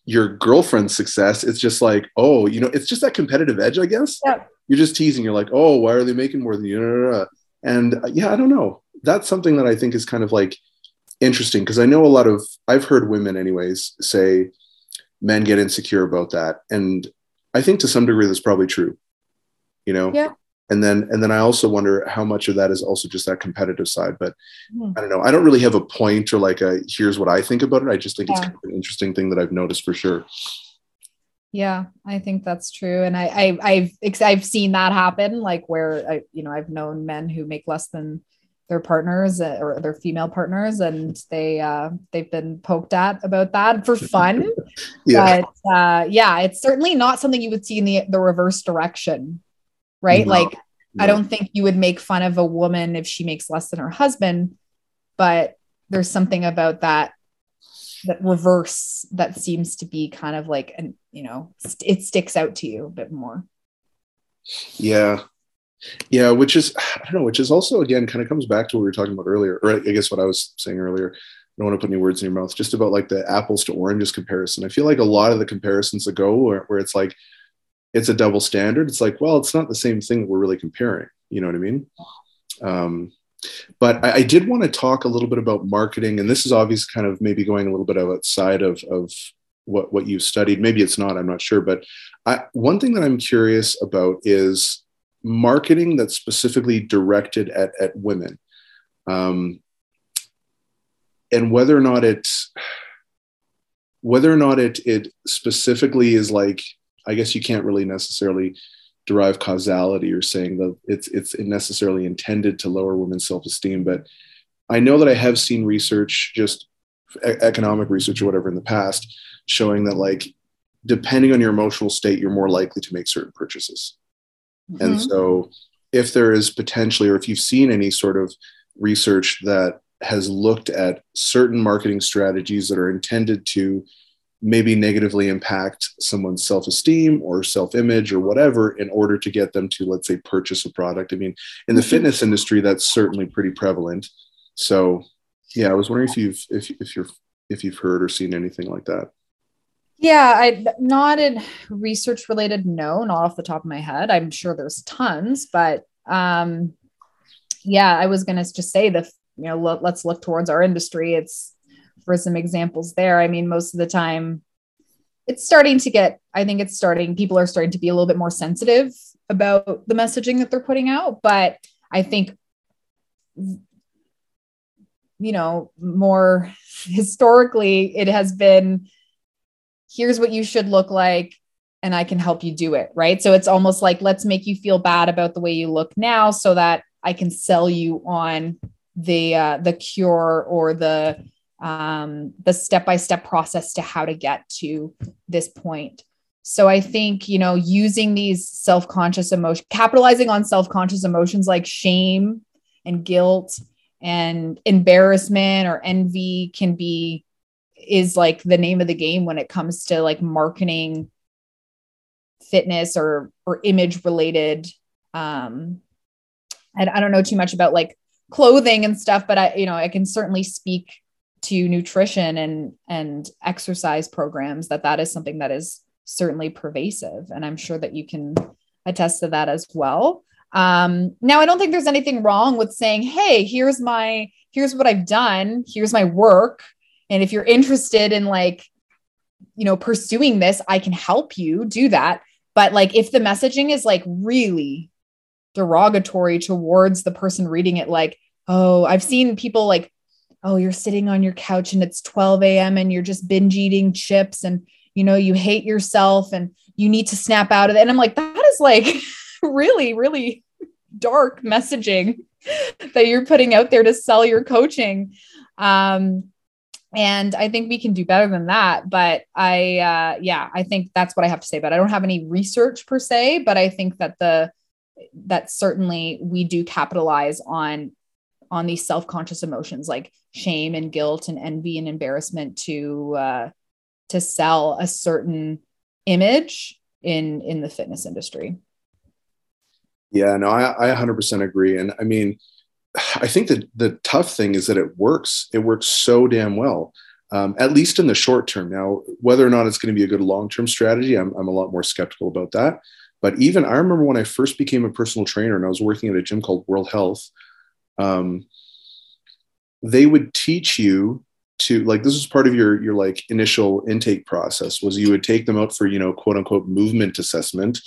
your girlfriend's success. It's just like oh you know it's just that competitive edge i guess. Yeah. you're just teasing. You're like oh why are they making more than you? And uh, yeah i don't know. That's something that i think is kind of like interesting because i know a lot of i've heard women anyways say men get insecure about that. And i think to some degree that's probably true you know? Yeah. And then and then i also wonder how much of that is also just that competitive side but mm. i don't know. I don't really have a point or like a here's what i think about it. I just think yeah. it's kind of an interesting thing that i've noticed for sure. Yeah i think that's true. And i, I have i've seen that happen like where i you know i've known men who make less than their partners uh, or their female partners and they uh they've been poked at about that for fun yeah. but uh yeah it's certainly not something you would see in the the reverse direction right? No, like, no. I don't think you would make fun of a woman if she makes less than her husband, but there's something about that that reverse that seems to be kind of like an you know it sticks out to you a bit more yeah yeah which is i don't know which is also again kind of comes back to what we were talking about earlier or i guess what i was saying earlier I don't want to put any words in your mouth just about like the apples to oranges comparison i feel like a lot of the comparisons that go where, where it's like it's a double standard. It's like, well, it's not the same thing that we're really comparing. You know what I mean? Um, but I, I, did want to talk a little bit about marketing, and this is obviously kind of maybe going a little bit outside of, of what what you've studied. Maybe it's not. I'm not sure. But I, one thing that I'm curious about is marketing that's specifically directed at at women, um, and whether or not it's whether or not it it specifically is like I guess you can't really necessarily derive causality or saying that it's it's necessarily intended to lower women's self-esteem but i know that i have seen research just economic research or whatever in the past showing that like depending on your emotional state you're more likely to make certain purchases mm-hmm. and so if there is potentially or if you've seen any sort of research that has looked at certain marketing strategies that are intended to maybe negatively impact someone's self-esteem or self-image or whatever in order to get them to let's say purchase a product i mean in the mm-hmm. fitness industry that's certainly pretty prevalent so yeah i was wondering if you've if, if you're if you've heard or seen anything like that yeah i not in research related no not off the top of my head i'm sure there's tons but um yeah i was to just say the you know let, let's look towards our industry it's for some examples there. I mean, most of the time, it's starting to get, I think it's starting, people are starting to be a little bit more sensitive about the messaging that they're putting out. But I think, you know, more historically, it has been here's what you should look like and I can help you do it. Right. So it's almost like, let's make you feel bad about the way you look now so that I can sell you on the uh, the cure or the um, the step by step process to how to get to this point. So I think, you know, using these self conscious emotions, capitalizing on self conscious emotions like shame and guilt and embarrassment or envy can be, is like the name of the game when it comes to like marketing fitness or or image related um I, I don't know too much about like clothing and stuff but i you know i can certainly speak to nutrition and and exercise programs that that is something that is certainly pervasive and i'm sure that you can attest to that as well. Um, now i don't think there's anything wrong with saying hey here's my here's what i've done here's my work and if you're interested in like you know pursuing this i can help you do that but like if the messaging is like really derogatory towards the person reading it like oh i've seen people like oh, you're sitting on your couch and it's 12 a.m. and you're just binge eating chips and you know, you hate yourself and you need to snap out of it. And I'm like, that is like really, really dark messaging. that you're putting out there to sell your coaching. Um, and I think we can do better than that. But I, uh, yeah, I think that's what I have to say. But I don't have any research per se, but I think that the that certainly we do capitalize on on these self-conscious emotions like shame and guilt and envy and embarrassment to uh, to sell a certain image in in the fitness industry. Yeah, no, I, I 100% agree. And I mean, I think that the tough thing is that it works. It works so damn well, um, at least in the short term. Now, whether or not it's going to be a good long term strategy, I'm, I'm a lot more skeptical about that. But even I remember when I first became a personal trainer and I was working at a gym called World Health, um, they would teach you to like this was part of your your like initial intake process was you would take them out for you know quote unquote movement assessment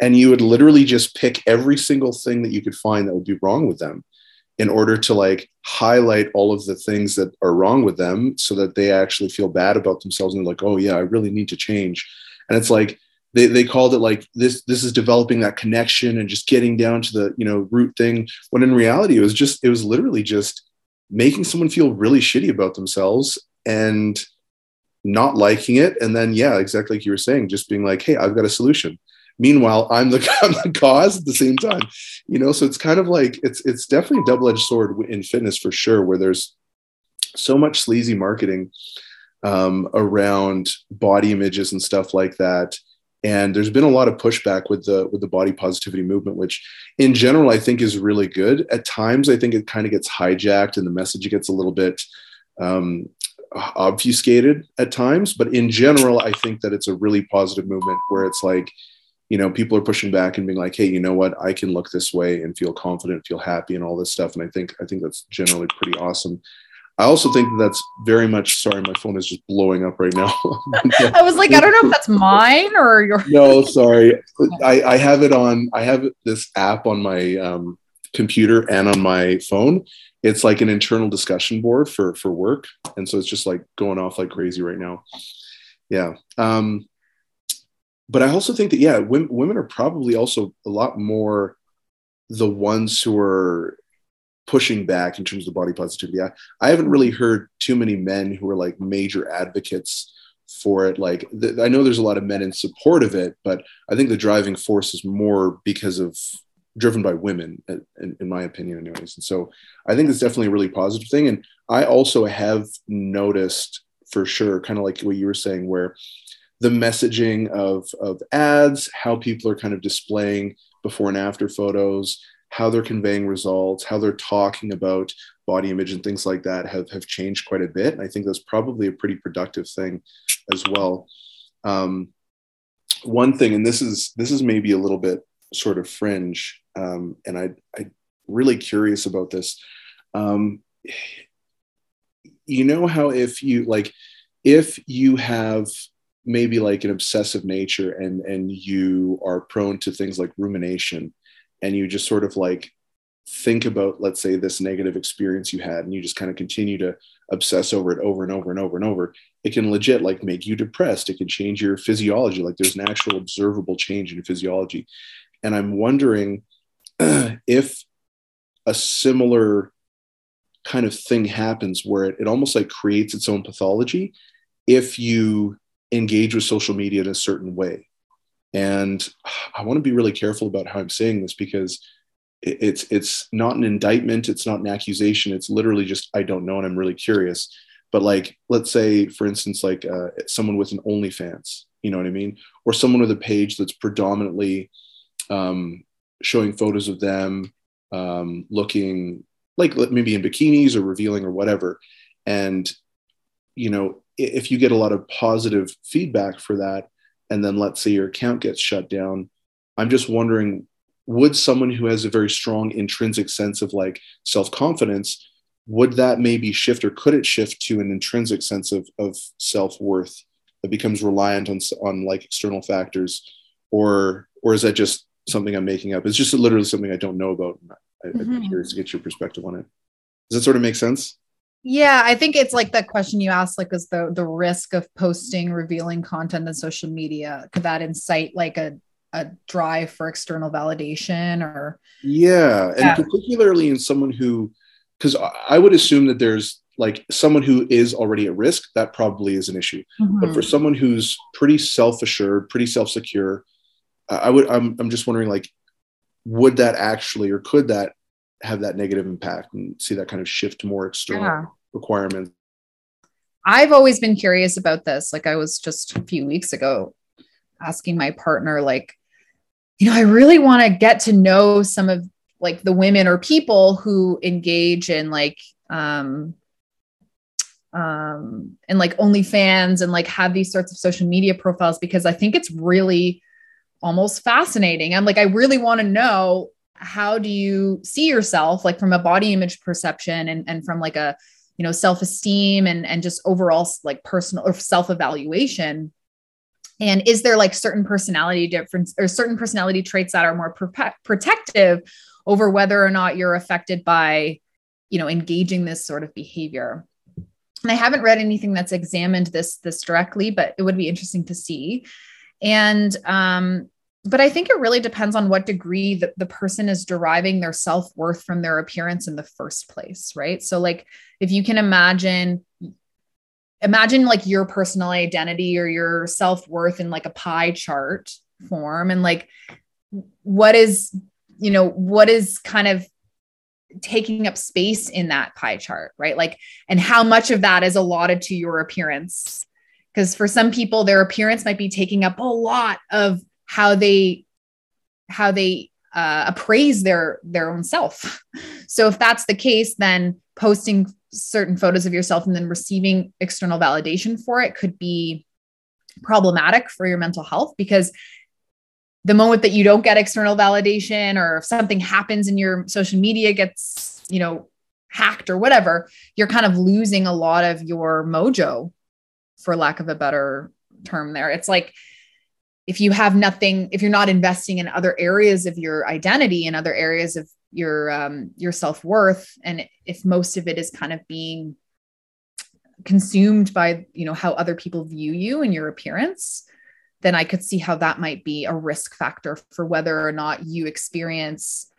and you would literally just pick every single thing that you could find that would be wrong with them in order to like highlight all of the things that are wrong with them so that they actually feel bad about themselves and like oh yeah i really need to change. And it's like they, they called it like this this is developing that connection and just getting down to the you know root thing when in reality it was just it was literally just making someone feel really shitty about themselves and not liking it. And then yeah exactly like you were saying just being like hey i've got a solution meanwhile i'm the, I'm the cause at the same time you know? So it's kind of like it's it's definitely a double-edged sword in fitness for sure where there's so much sleazy marketing um, around body images and stuff like that. And there's been a lot of pushback with the with the body positivity movement which in general i think is really good. At times i think it kind of gets hijacked and the message gets a little bit um, obfuscated at times. But in general i think that it's a really positive movement where it's like you know people are pushing back and being like hey you know what? I can look this way and feel confident feel happy and all this stuff and i think i think that's generally pretty awesome. I also think that that's very much sorry my phone is just blowing up right now. I was like i don't know if that's mine or your no sorry. I, I have it on i have this app on my um, computer and on my phone. It's like an internal discussion board for for work and so it's just like going off like crazy right now. Yeah um but I also think that yeah, women, women are probably also a lot more the ones who are pushing back in terms of body positivity. I, I haven't really heard too many men who are like major advocates for it. Like th- I know there's a lot of men in support of it, but I think the driving force is more because of driven by women, uh, in, in my opinion, anyways. And so I think it's definitely a really positive thing. And I also have noticed for sure, kind of like what you were saying, where the messaging of, of ads, how people are kind of displaying before and after photos, how they're conveying results, how they're talking about body image and things like that have, have changed quite a bit. And I think that's probably a pretty productive thing as well. Um, one thing, and this is this is maybe a little bit sort of fringe, um, and I I really curious about this. Um, you know how if you like if you have maybe like an obsessive nature and and you are prone to things like rumination and you just sort of like think about let's say this negative experience you had and you just kind of continue to obsess over it over and over and over and over it can legit like make you depressed. It can change your physiology. Like there's an actual observable change in physiology. And i'm wondering if a similar kind of thing happens where it, it almost like creates its own pathology if you engage with social media in a certain way. And I want to be really careful about how I'm saying this because it's it's not an indictment, it's not an accusation. It's literally just I don't know, and I'm really curious. But like, let's say, for instance, like uh, someone with an OnlyFans, you know what I mean, or someone with a page that's predominantly um, showing photos of them um, looking like maybe in bikinis or revealing or whatever, and you know if you get a lot of positive feedback for that, and then let's say your account gets shut down, I'm just wondering would someone who has a very strong intrinsic sense of like self confidence, would that maybe shift or could it shift to an intrinsic sense of, of self worth that becomes reliant on, on like external factors? Or, or is that just something I'm making up? It's just literally something I don't know about. I, would mm-hmm. be curious to get your perspective on it. Does that sort of make sense? Yeah, I think it's like that question you asked, like, is the the risk of posting revealing content on social media could that incite like a a drive for external validation or yeah and yeah. particularly in someone who because i would assume that there's like someone who is already at risk that probably is an issue mm-hmm. but for someone who's pretty self-assured pretty self-secure i would I'm, I'm just wondering like would that actually or could that have that negative impact and see that kind of shift to more external yeah. requirements i've always been curious about this like i was just a few weeks ago asking my partner like you know i really want to get to know some of like the women or people who engage in like um um and like OnlyFans and like have these sorts of social media profiles because I think it's really almost fascinating. I'm like, I really want to know how do you see yourself like from a body image perception and, and from like a you know self-esteem and and just overall like personal or self-evaluation? And is there like certain personality difference or certain personality traits that are more pro- protective over whether or not you're affected by you know engaging this sort of behavior? And i haven't read anything that's examined this this directly but it would be interesting to see. And um but i think it really depends on what degree that the person is deriving their self-worth from their appearance in the first place right? So like if you can imagine imagine like your personal identity or your self-worth in like a pie chart form and like what is you know what is kind of taking up space in that pie chart right? Like and how much of that is allotted to your appearance? Because for some people their appearance might be taking up a lot of how they how they uh, appraise their their own self. So if that's the case then posting certain photos of yourself and then receiving external validation for it could be problematic for your mental health because the moment that you don't get external validation or if something happens and your social media gets you know hacked or whatever you're kind of losing a lot of your mojo for lack of a better term there. It's like if you have nothing if you're not investing in other areas of your identity and other areas of your um, your self-worth and if most of it is kind of being consumed by you know how other people view you and your appearance then i could see how that might be a risk factor for whether or not you experience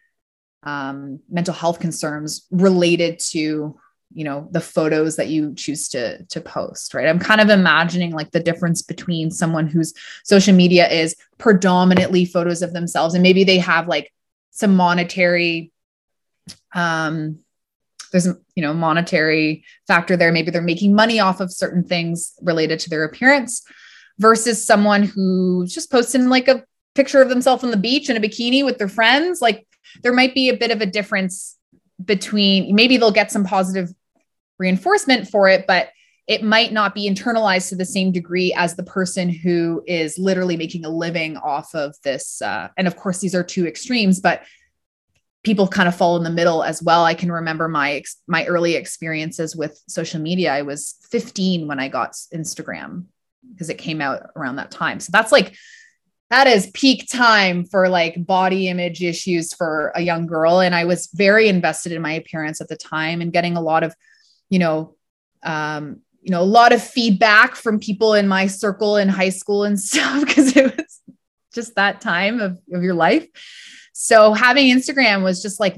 um, mental health concerns related to you know the photos that you choose to to post right? I'm kind of imagining like the difference between someone whose social media is predominantly photos of themselves and maybe they have like some monetary um there's you know monetary factor there. Maybe they're making money off of certain things related to their appearance versus someone who's just posting like a picture of themselves on the beach in a bikini with their friends. Like there might be a bit of a difference between maybe they'll get some positive reinforcement for it, but it might not be internalized to the same degree as the person who is literally making a living off of this. Uh, and of course, these are two extremes, but people kind of fall in the middle as well. I can remember my my early experiences with social media. I was 15 when I got Instagram because it came out around that time. So that's like that is peak time for like body image issues for a young girl and I was very invested in my appearance at the time and getting a lot of you know, um, you know, a lot of feedback from people in my circle in high school and stuff because it was just that time of, of your life. So having Instagram was just like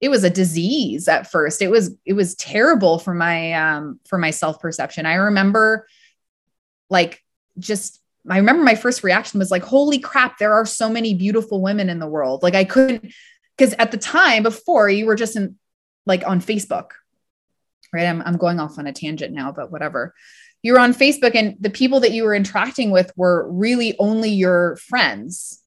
it was a disease at first. It was it was terrible for my um for my self-perception. I remember like just I remember my first reaction was like, holy crap, there are so many beautiful women in the world. Like I couldn't because at the time before you were just in like on Facebook, right? I'm, I'm going off on a tangent now, but whatever. You were on Facebook and the people that you were interacting with were really only your friends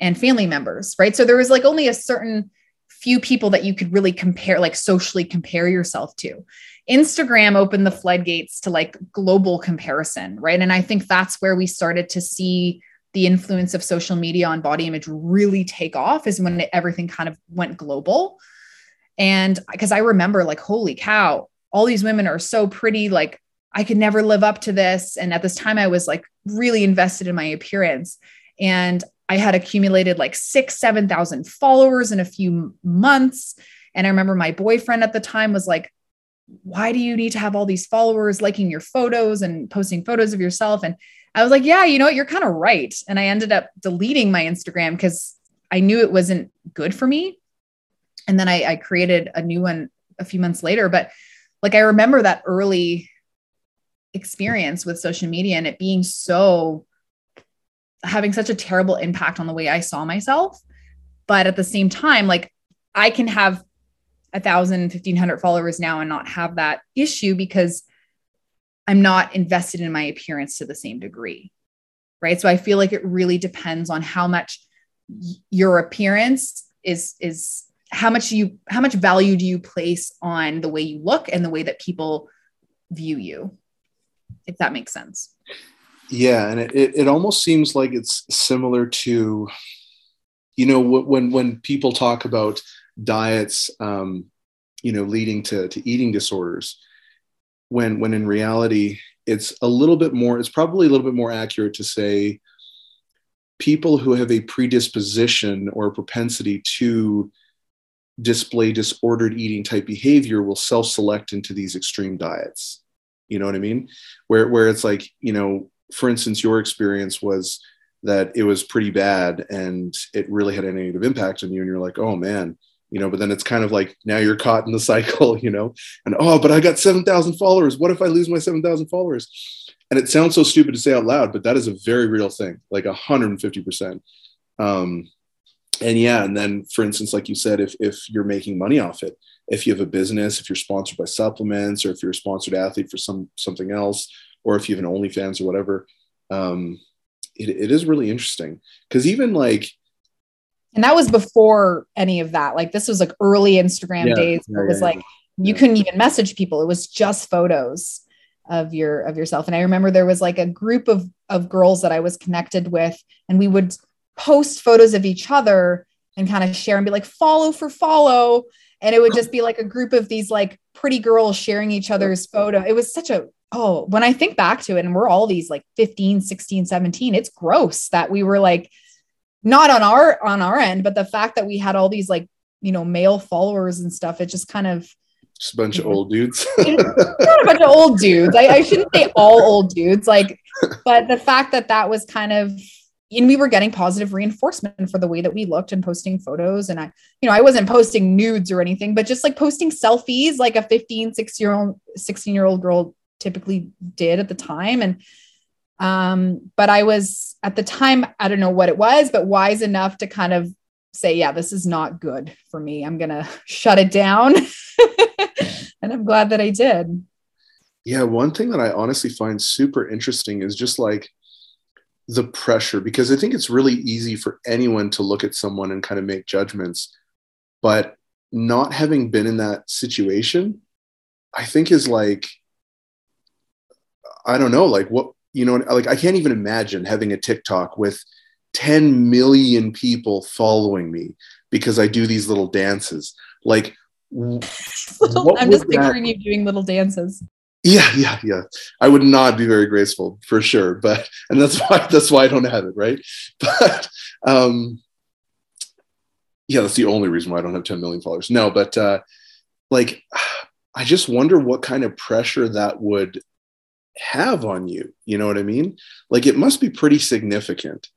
and family members, right? So there was like only a certain few people that you could really compare, like socially compare yourself to. Instagram opened the floodgates to like global comparison, right? And I think that's where we started to see the influence of social media on body image really take off is when everything kind of went global. And because I remember, like, holy cow, all these women are so pretty like i could never live up to this and at this time i was like really invested in my appearance and i had accumulated like six seven thousand followers in a few months and i remember my boyfriend at the time was like why do you need to have all these followers liking your photos and posting photos of yourself? And I was like, yeah, you know what? You're kind of right. And I ended up deleting my Instagram because I knew it wasn't good for me. And then I, I created a new one a few months later. But like, I remember that early experience with social media and it being so having such a terrible impact on the way I saw myself. But at the same time, like I can have a thousand, fifteen hundred followers now and not have that issue because I'm not invested in my appearance to the same degree. Right. So I feel like it really depends on how much your appearance is, is how much you, how much value do you place on the way you look and the way that people view you, if that makes sense. Yeah. And it, it, it almost seems like it's similar to, you know, when, when people talk about diets, um, you know, leading to, to eating disorders, when when in reality it's a little bit more it's probably a little bit more accurate to say people who have a predisposition or a propensity to display disordered eating type behavior will self-select into these extreme diets. You know what i mean? Where where it's like you know for instance your experience was that it was pretty bad and it really had a negative impact on you and you're like oh man. You know but then it's kind of like now you're caught in the cycle you know? And oh but i got 7000 followers. What if i lose my 7000 followers? And it sounds so stupid to say out loud but that is a very real thing like 150% um, and yeah and then for instance like you said if, if you're making money off it if you have a business if you're sponsored by supplements or if you're a sponsored athlete for some something else or if you have an onlyfans or whatever um, it, it is really interesting because even like and that was before any of that. Like this was like early Instagram yeah, days. Yeah, it was yeah, like you couldn't even message people. It was just photos of your of yourself. And I remember there was like a group of of girls that I was connected with, and we would post photos of each other and kind of share and be like follow for follow. And it would just be like a group of these like pretty girls sharing each other's photo. It was such a oh, when I think back to it, and we're all these like 15, 16, 17, it's gross that we were like not on our on our end but the fact that we had all these like you know male followers and stuff it just kind of just a bunch of old dudes not a bunch of old dudes I, I shouldn't say all old dudes like but the fact that that was kind of and we were getting positive reinforcement for the way that we looked and posting photos and i you know i wasn't posting nudes or anything but just like posting selfies like a 15 6 year old 16 year old girl typically did at the time and um, but I was at the time, I don't know what it was, but wise enough to kind of say, yeah, this is not good for me. I'm to shut it down. and I'm glad that I did. Yeah. One thing that I honestly find super interesting is just like the pressure, because I think it's really easy for anyone to look at someone and kind of make judgments. But not having been in that situation, I think is like, I don't know, like what you know, like I can't even imagine having a TikTok with 10 million people following me because I do these little dances. Like, I'm just picturing that? you doing little dances. Yeah, yeah, yeah. I would not be very graceful for sure, but and that's why that's why I don't have it, right? But um yeah, that's the only reason why I don't have 10 million followers. No, but uh like I just wonder what kind of pressure that would have on you. You know what I mean? Like it must be pretty significant.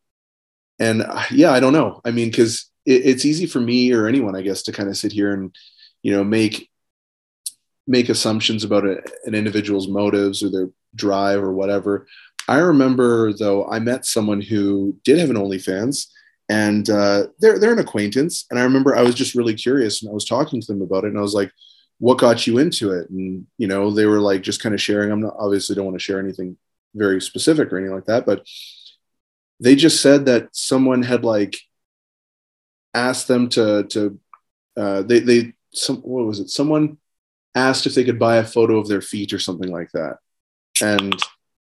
And uh, yeah, I don't know. I mean, because it, it's easy for me or anyone, I guess, to kind of sit here and you know make make assumptions about a, an individual's motives or their drive or whatever. I remember though, I met someone who did have an OnlyFans and uh, they're they're an acquaintance. And I remember I was just really curious and I was talking to them about it, and I was like, what got you into it and you know they were like just kind of sharing i'm not obviously don't want to share anything very specific or anything like that but they just said that someone had like asked them to to uh, they they some what was it someone asked if they could buy a photo of their feet or something like that and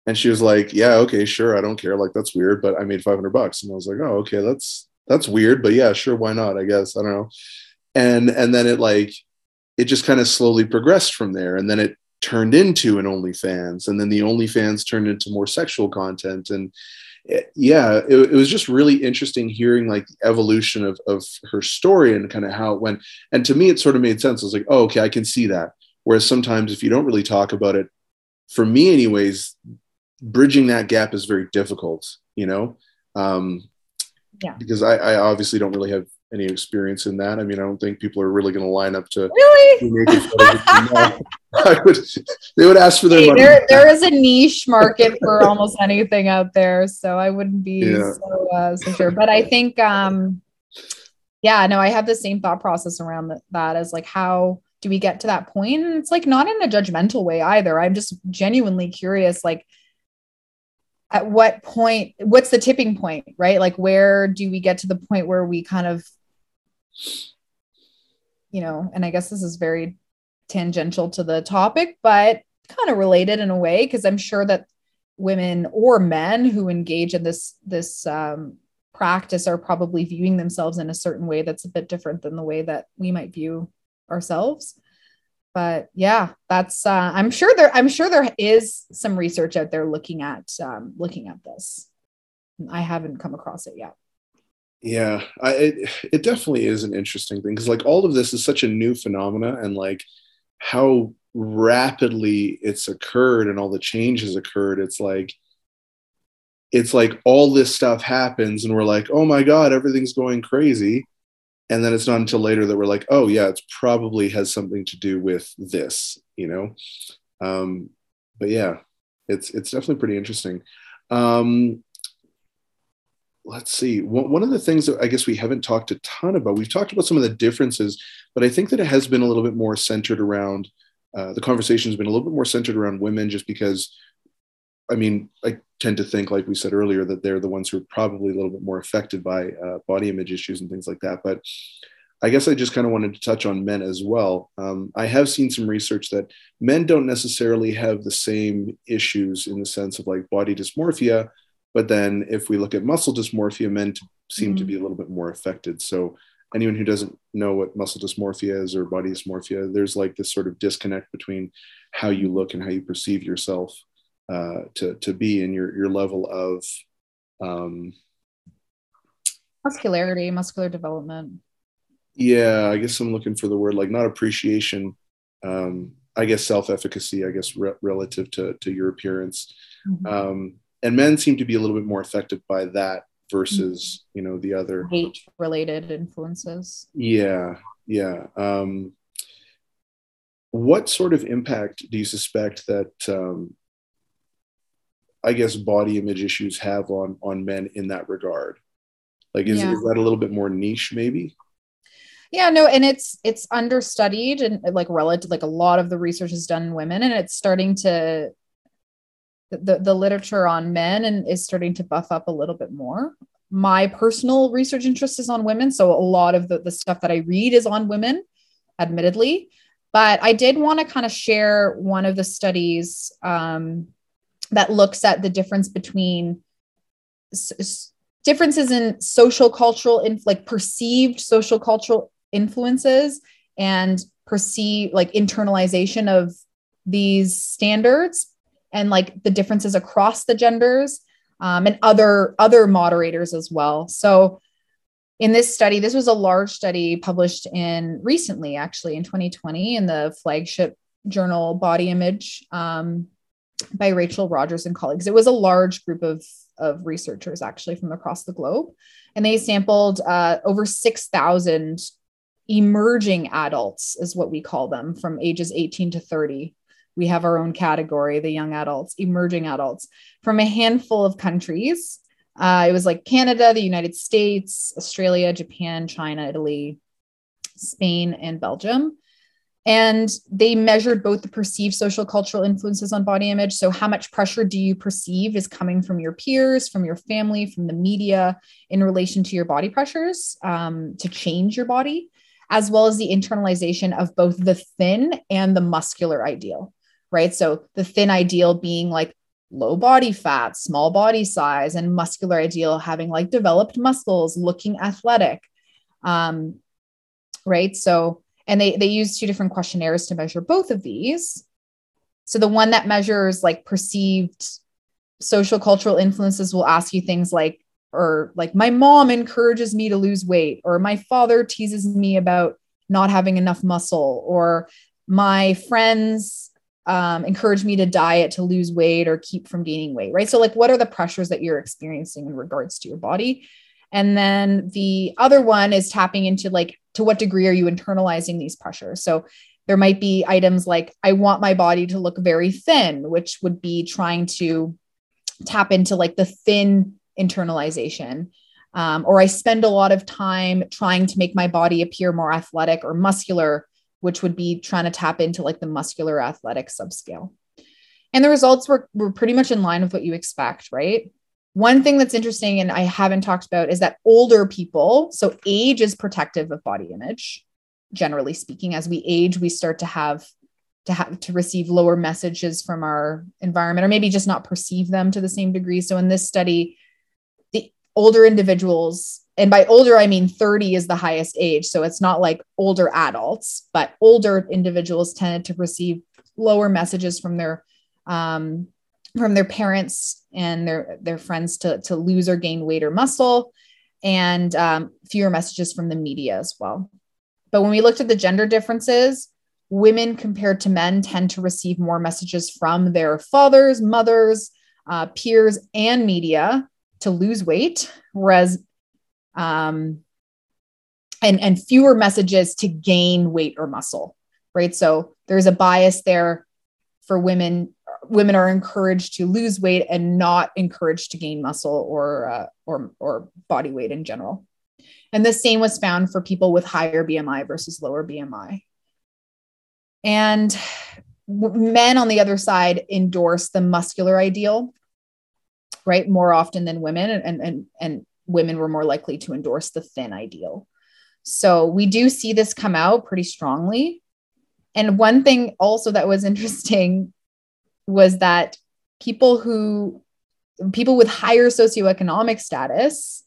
and she was like yeah okay sure i don't care like that's weird but i made 500 bucks and i was like oh okay that's that's weird but yeah sure why not i guess i don't know and and then it like it just kind of slowly progressed from there. And then it turned into an OnlyFans. And then the OnlyFans turned into more sexual content. And it, yeah, it, it, was just really interesting hearing like the evolution of, of her story and kind of how it went. And to me, it sort of made sense. I was like, oh, okay, I can see that. Whereas sometimes if you don't really talk about it, for me, anyways, bridging that gap is very difficult, you know? Um, yeah. Because I, I obviously don't really have any experience in that. I mean, I don't think people are really going to line up to really. I would. They would ask for their hey, money. There, there is a niche market for almost anything out there, so I wouldn't be yeah. so, uh, so sure. But I think, um, yeah, no, I have the same thought process around that as like how do we get to that point? And it's like not in a judgmental way either. I'm just genuinely curious, like at what point what's the tipping point right? Like where do we get to the point where we kind of you know and i guess this is very tangential to the topic but kind of related in a way because i'm sure that women or men who engage in this this um, practice are probably viewing themselves in a certain way that's a bit different than the way that we might view ourselves but yeah, that's uh, I'm sure there I'm sure there is some research out there looking at um, looking at this. I haven't come across it yet. Yeah, I, it it definitely is an interesting thing because like all of this is such a new phenomena and like how rapidly it's occurred and all the changes occurred. It's like it's like all this stuff happens and we're like, oh my god, everything's going crazy and then it's not until later that we're like oh yeah it's probably has something to do with this you know? Um, but yeah it's it's definitely pretty interesting. Um, let's see. One of the things that i guess we haven't talked a ton about we've talked about some of the differences but i think that it has been a little bit more centered around uh, the conversation has been a little bit more centered around women just because I mean, I tend to think, like we said earlier, that they're the ones who are probably a little bit more affected by uh, body image issues and things like that. But I guess I just kind of wanted to touch on men as well. Um, I have seen some research that men don't necessarily have the same issues in the sense of like body dysmorphia, but then if we look at muscle dysmorphia, men seem mm-hmm. to be a little bit more affected. So anyone who doesn't know what muscle dysmorphia is or body dysmorphia, there's like this sort of disconnect between how you look and how you perceive yourself uh, to to be in your your level of um, muscularity, muscular development. Yeah, I guess I'm looking for the word like not appreciation. Um, I guess self-efficacy. I guess re- relative to to your appearance, mm-hmm. um, and men seem to be a little bit more affected by that versus mm-hmm. you know the other age related influences. Yeah, yeah. Um, what sort of impact do you suspect that um, I guess body image issues have on on men in that regard? Like, is, yeah. is that a little bit more niche, maybe? Yeah, no, and it's it's understudied and like relative, like a lot of the research is done in women, and it's starting to the the literature on men and is starting to buff up a little bit more. My personal research interest is on women, so a lot of the, the stuff that I read is on women, admittedly. But I did want to kind of share one of the studies um, that looks at the difference between s- differences in social cultural in like perceived social cultural influences and perceive like internalization of these standards and like the differences across the genders um, and other other moderators as well. So in this study this was a large study published in recently actually in 2020 in the flagship journal body image um, by Rachel Rodgers and colleagues. It was a large group of, of researchers actually from across the globe. And they sampled uh, over 6,000 emerging adults, is what we call them, from ages 18 to 30. We have our own category, the young adults, emerging adults, from a handful of countries. Uh, it was like Canada, the United States, Australia, Japan, China, Italy, Spain, and Belgium. And they measured both the perceived social cultural influences on body image. So, how much pressure do you perceive is coming from your peers, from your family, from the media in relation to your body pressures um, to change your body, as well as the internalization of both the thin and the muscular ideal, right? So, the thin ideal being like low body fat, small body size, and muscular ideal having like developed muscles, looking athletic. Um, right. So, and they they use two different questionnaires to measure both of these so the one that measures like perceived social cultural influences will ask you things like or like my mom encourages me to lose weight or my father teases me about not having enough muscle or my friends um, encourage me to diet to lose weight or keep from gaining weight, right? So, like, what are the pressures that you're experiencing in regards to your body? And then the other one is tapping into like, to what degree are you internalizing these pressures? So, there might be items like, I want my body to look very thin, which would be trying to tap into like the thin internalization. Um, or I spend a lot of time trying to make my body appear more athletic or muscular which would be trying to tap into like the muscular athletic subscale. And the results were, were pretty much in line with what you expect, right? One thing that's interesting and I haven't talked about is that older people, so age is protective of body image, generally speaking. As we age, we start to have to have to receive lower messages from our environment or maybe just not perceive them to the same degree. So in this study, the older individuals and by older i mean 30 is the highest age so it's not like older adults but older individuals tended to receive lower messages from their um, from their parents and their their friends to to lose or gain weight or muscle and um, fewer messages from the media as well. But when we looked at the gender differences women compared to men tend to receive more messages from their fathers mothers uh, peers and media to lose weight whereas um, and and fewer messages to gain weight or muscle right? So there's a bias there for women women are encouraged to lose weight and not encouraged to gain muscle or uh, or or body weight in general and the same was found for people with higher bmi versus lower bmi and men on the other side endorse the muscular ideal right more often than women and and and women were more likely to endorse the thin ideal. So we do see this come out pretty strongly. And one thing also that was interesting was that people who people with higher socioeconomic status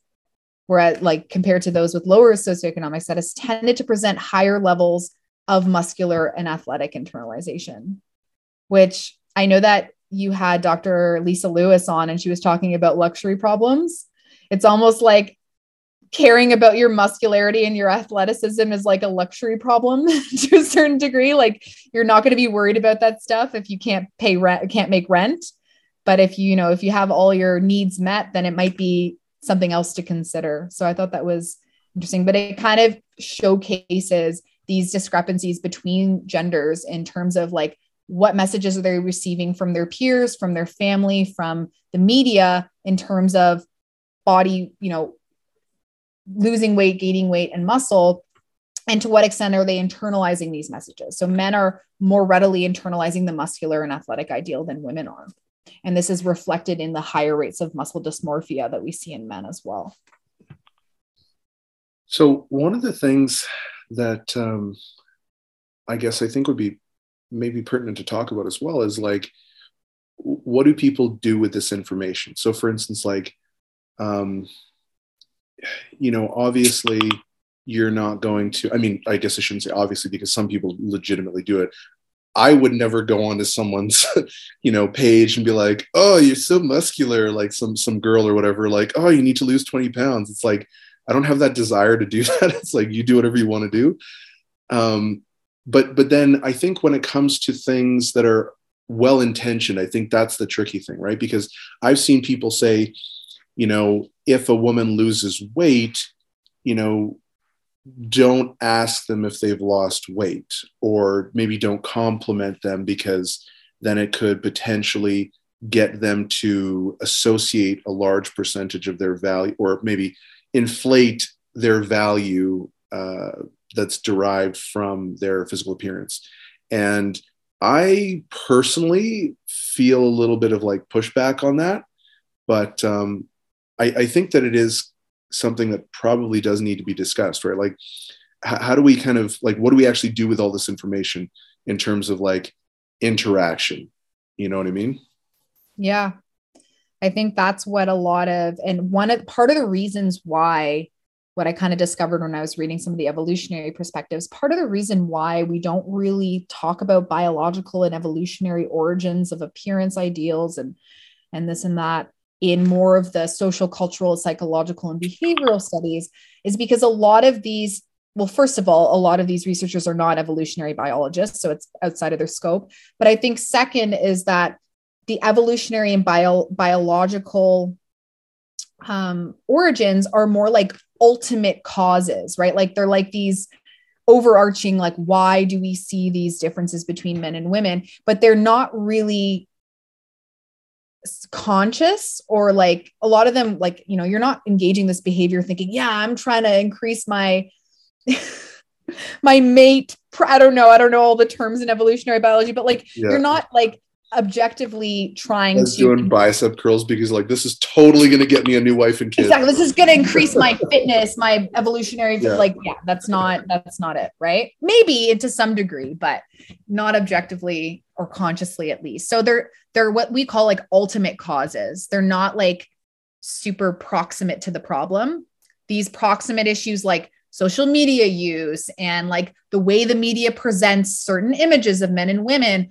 were at like compared to those with lower socioeconomic status tended to present higher levels of muscular and athletic internalization which i know that you had dr lisa lewis on and she was talking about luxury problems. It's almost like caring about your muscularity and your athleticism is like a luxury problem to a certain degree. Like you're not going to be worried about that stuff if you can't pay rent can't make rent. But if you, you know if you have all your needs met then it might be something else to consider. So i thought that was interesting. But it kind of showcases these discrepancies between genders in terms of like what messages are they receiving from their peers from their family from the media in terms of body, you know, losing weight, gaining weight, and muscle. And to what extent are they internalizing these messages? So men are more readily internalizing the muscular and athletic ideal than women are. And this is reflected in the higher rates of muscle dysmorphia that we see in men as well. So, one of the things that um, I guess I think would be maybe pertinent to talk about as well is like, what do people do with this information? So, for instance, like, um, you know, obviously you're not going to, I mean, I guess I shouldn't say obviously because some people legitimately do it. I would never go onto someone's, you know, page and be like, "Oh, you're so muscular," like some some girl or whatever. Like, "Oh, you need to lose 20 pounds." It's like I don't have that desire to do that. It's like you do whatever you want to do. Um, but but then I think when it comes to things that are well intentioned, I think that's the tricky thing, right? Because I've seen people say, you know, if a woman loses weight, you know, don't ask them if they've lost weight or maybe don't compliment them because then it could potentially get them to associate a large percentage of their value or maybe inflate their value uh, that's derived from their physical appearance. And I personally feel a little bit of like pushback on that. But um, I, I think that it is something that probably does need to be discussed, right? Like, h- how do we kind of like, what do we actually do with all this information in terms of like interaction? You know what I mean? Yeah. I think that's what a lot of, and one of part of the reasons why what I kind of discovered when I was reading some of the evolutionary perspectives, part of the reason why we don't really talk about biological and evolutionary origins of appearance ideals and and this and that in more of the social, cultural, psychological, and behavioral studies is because a lot of these well, first of all, a lot of these researchers are not evolutionary biologists, so it's outside of their scope. But I think second is that the evolutionary and bio, biological um, origins are more like ultimate causes, right? Like they're like these overarching, like, why do we see these differences between men and women? But they're not really conscious or like a lot of them like you know you're not engaging this behavior thinking yeah i'm trying to increase my my mate i don't know i don't know all the terms in evolutionary biology but like yeah. you're not like objectively trying to doing bicep curls because like this is totally going to get me a new wife and kids. Exactly. This is going to increase my fitness, my evolutionary yeah. like yeah, that's not that's not it, right? Maybe to some degree, but not objectively or consciously at least. So they're they're what we call like ultimate causes. They're not like super proximate to the problem. These proximate issues like social media use and like the way the media presents certain images of men and women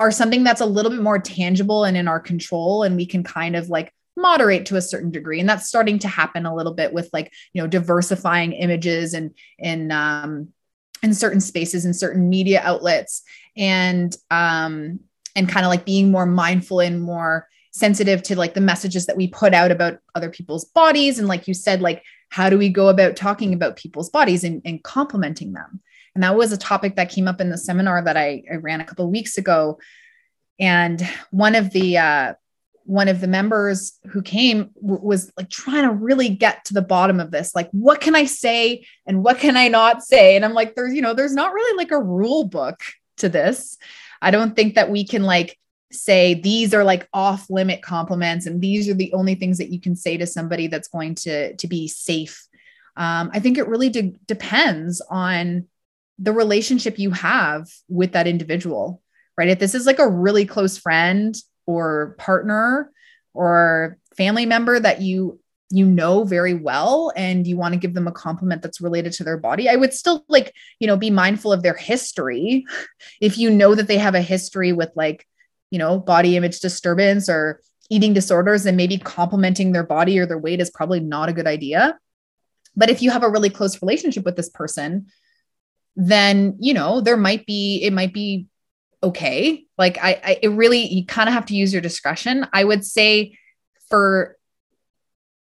are something that's a little bit more tangible and in our control and we can kind of like moderate to a certain degree. And that's starting to happen a little bit with like you know diversifying images and in um in certain spaces and certain media outlets. And um and kind of like being more mindful and more sensitive to like the messages that we put out about other people's bodies. And like you said like how do we go about talking about people's bodies and, and complimenting them and that was a topic that came up in the seminar that I, I ran a couple of weeks ago. And one of the uh, one of the members who came w- was like trying to really get to the bottom of this. Like what can i say and what can i not say? And i'm like there's you know there's not really like a rule book to this. I don't think that we can like say these are like off limit compliments and these are the only things that you can say to somebody that's going to to be safe. Um, i think it really de- depends on the relationship you have with that individual, right? If this is like a really close friend or partner or family member that you you know very well and you want to give them a compliment that's related to their body i would still like you know be mindful of their history if you know that they have a history with like you know body image disturbance or eating disorders and maybe complimenting their body or their weight is probably not a good idea but if you have a really close relationship with this person then you know there might be it might be okay. Like i, I it really you kind of have to use your discretion. I would say for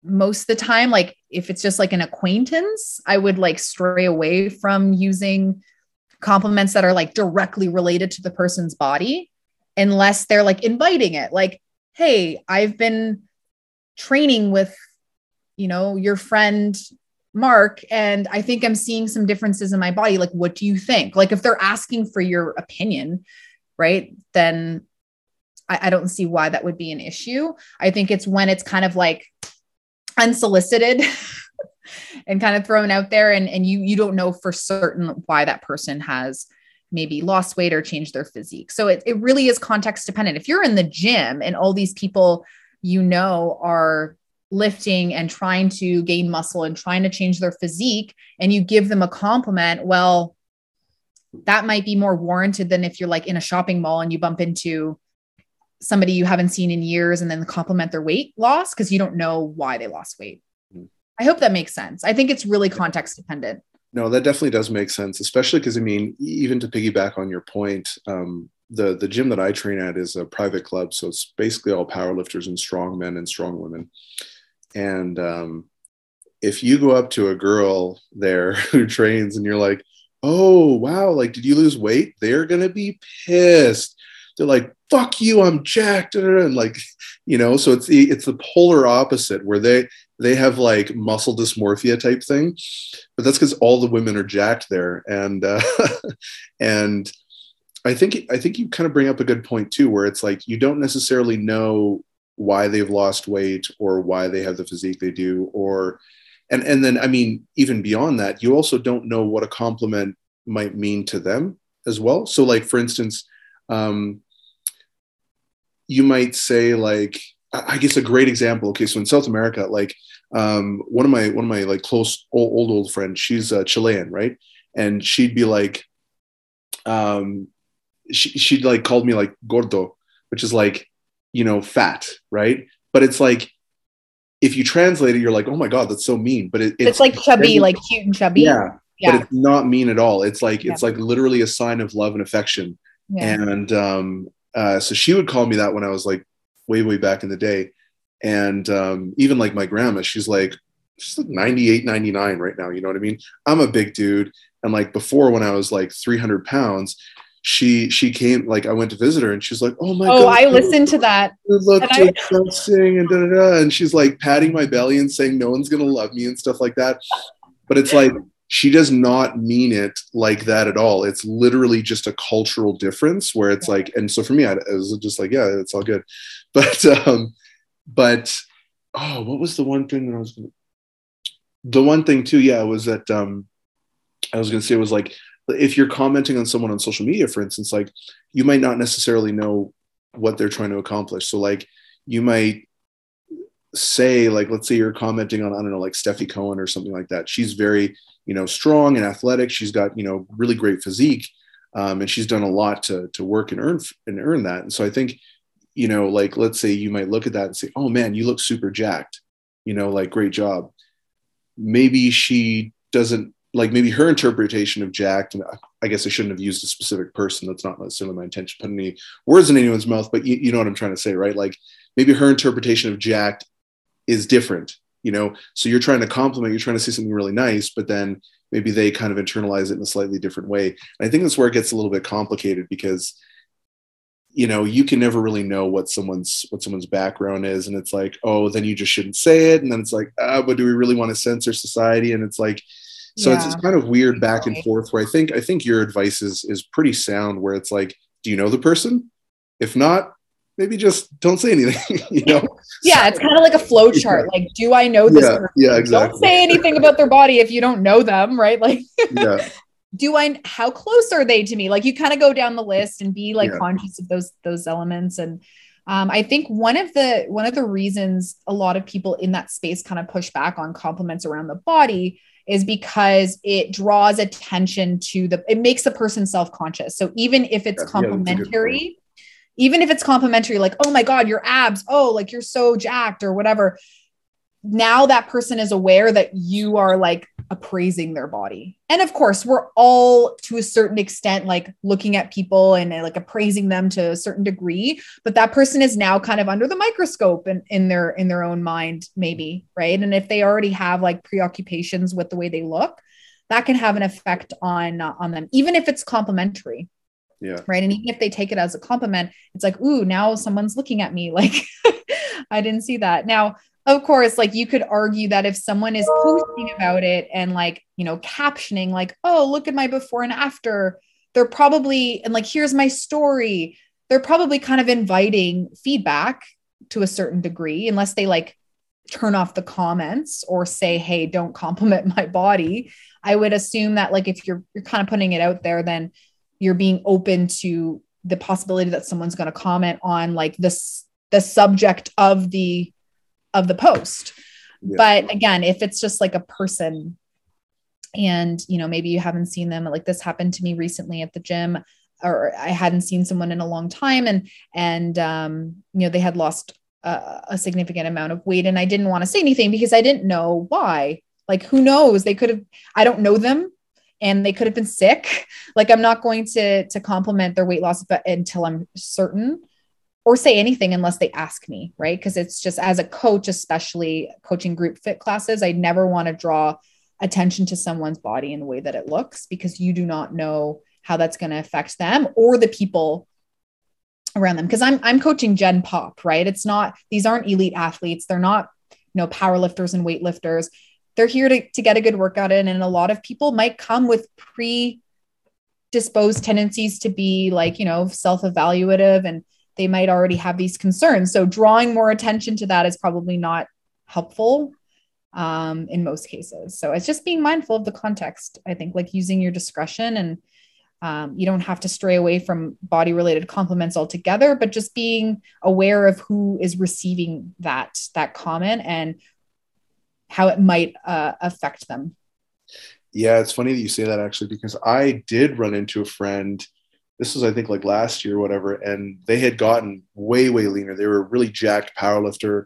most of the time like if it's just like an acquaintance i would like stray away from using compliments that are like directly related to the person's body unless they're like inviting it. Like hey i've been training with you know your friend Mark, and I think I'm seeing some differences in my body. Like, what do you think? Like, if they're asking for your opinion, right, then I, I don't see why that would be an issue. I think it's when it's kind of like unsolicited and kind of thrown out there, and, and you you don't know for certain why that person has maybe lost weight or changed their physique. So it, it really is context dependent. If you're in the gym and all these people you know are lifting and trying to gain muscle and trying to change their physique and you give them a compliment, well, that might be more warranted than if you're like in a shopping mall and you bump into somebody you haven't seen in years and then compliment their weight loss because you don't know why they lost weight. Mm-hmm. I hope that makes sense. I think it's really context dependent. No, that definitely does make sense, especially because I mean, even to piggyback on your point, um, the the gym that I train at is a private club, so it's basically all powerlifters and strong men and strong women. And um, if you go up to a girl there who trains and you're like, oh, wow, like, did you lose weight? They're going to be pissed. They're like, fuck you, I'm jacked. And like, you know, so it's the, it's the polar opposite where they, they have like muscle dysmorphia type thing, but that's because all the women are jacked there. And, uh, and I think, I think you kind of bring up a good point too, where it's like, you don't necessarily know why they've lost weight or why they have the physique they do or and and then i mean even beyond that you also don't know what a compliment might mean to them as well. So like for instance um you might say like i guess a great example okay so in south america like um one of my one of my like close old old, old friends she's uh, chilean right? And she'd be like um she, she'd like called me like gordo which is like you know, fat, right? But it's like if you translate it, you're like, oh my god, that's so mean. But it, it's, it's, like chubby, like cute and chubby. Yeah, yeah. but it's not mean at all. It's like, yeah. it's like literally a sign of love and affection. Yeah. And um, uh, so she would call me that when I was like way, way back in the day. And um, even like my grandma, she's like, she's like 98, 99 right now. You know what I mean? I'm a big dude. And like before, when I was like 300 pounds, she she came like I went to visit her and she's like, oh my god, oh, god, I listened to that. To I... sing and da, da, da. and she's like patting my belly and saying no one's gonna love me and stuff like that. But it's like she does not mean it like that at all. It's literally just a cultural difference where it's like, and so for me, I, I was just like, yeah, it's all good. But um, but oh, what was the one thing that I was gonna, the one thing too, yeah, was that um I was gonna say it was like if you're commenting on someone on social media, for instance, like you might not necessarily know what they're trying to accomplish. So like you might say, like, let's say you're commenting on, I don't know, like Stefi Cohen or something like that. She's very, you know, strong and athletic. She's got, you know, really great physique. Um, and she's done a lot to, to work and earn and earn that. And so I think, you know, like, let's say you might look at that and say, oh man, you look super jacked, you know, like great job. Maybe she doesn't like maybe her interpretation of jacked and i guess i shouldn't have used a specific person that's not necessarily my intention putting any words in anyone's mouth but you, you know what i'm trying to say right? Like maybe her interpretation of jacked is different you know? So you're trying to compliment you're trying to say something really nice but then maybe they kind of internalize it in a slightly different way. And i think that's where it gets a little bit complicated because you know you can never really know what someone's what someone's background is and it's like oh then you just shouldn't say it and then it's like ah but do we really want to censor society? And it's like so yeah. it's, it's kind of weird back and forth where I think I think your advice is is pretty sound where it's like, do you know the person? If not, maybe just don't say anything, you know? Yeah, it's kind of like a flow chart. Yeah. Like, do I know this yeah, person? Yeah, exactly. Don't say anything about their body if you don't know them, right? Like yeah. do I how close are they to me? Like you kind of go down the list and be like conscious of those those elements and um, I think one of the one of the reasons a lot of people in that space kind of push back on compliments around the body is because it draws attention to the it makes the person self-conscious. So even if it's complimentary yeah, even if it's complimentary like oh my god your abs. Oh like you're so jacked or whatever now that person is aware that you are like appraising their body. And of course, we're all to a certain extent like looking at people and, and, like appraising them to a certain degree, but that person is now kind of under the microscope in, in their in their own mind maybe, right? And if they already have like preoccupations with the way they look, that can have an effect on uh, on them even if it's complimentary. Yeah. Right? And even if they take it as a compliment, it's like, "Ooh, now someone's looking at me like I didn't see that." Now, of course, like you could argue that if someone is posting about it and like, you know, captioning, like, oh, look at my before and after, they're probably, and like, here's my story, they're probably kind of inviting feedback to a certain degree, unless they like turn off the comments or say, hey, don't compliment my body. I would assume that like if you're you're kind of putting it out there, then you're being open to the possibility that someone's going to comment on like this the subject of the of the post. Yeah. But again, if it's just like a person and you know maybe you haven't seen them like this happened to me recently at the gym or I hadn't seen someone in a long time and and um you know they had lost a, a significant amount of weight and I didn't want to say anything because I didn't know why like who knows they could have I don't know them and they could have been sick like I'm not going to to compliment their weight loss but until I'm certain or say anything unless they ask me, right? Because it's just as a coach, especially coaching group fit classes, I never want to draw attention to someone's body in the way that it looks because you do not know how that's going to affect them or the people around them because I'm I'm coaching gen pop, right? It's not these aren't elite athletes. They're not, you know, power lifters and weightlifters. They're here to, to get a good workout in. And a lot of people might come with pre disposed tendencies to be like, you know, self-evaluative and they might already have these concerns. So drawing more attention to that is probably not helpful um, in most cases. So it's just being mindful of the context. I think like using your discretion and um, you don't have to stray away from body related compliments altogether, but just being aware of who is receiving that that comment and how it might uh, affect them. Yeah, it's funny that you say that actually because I did run into a friend this was I think like last year, or whatever, and they had gotten way way leaner. They were a really jacked powerlifter,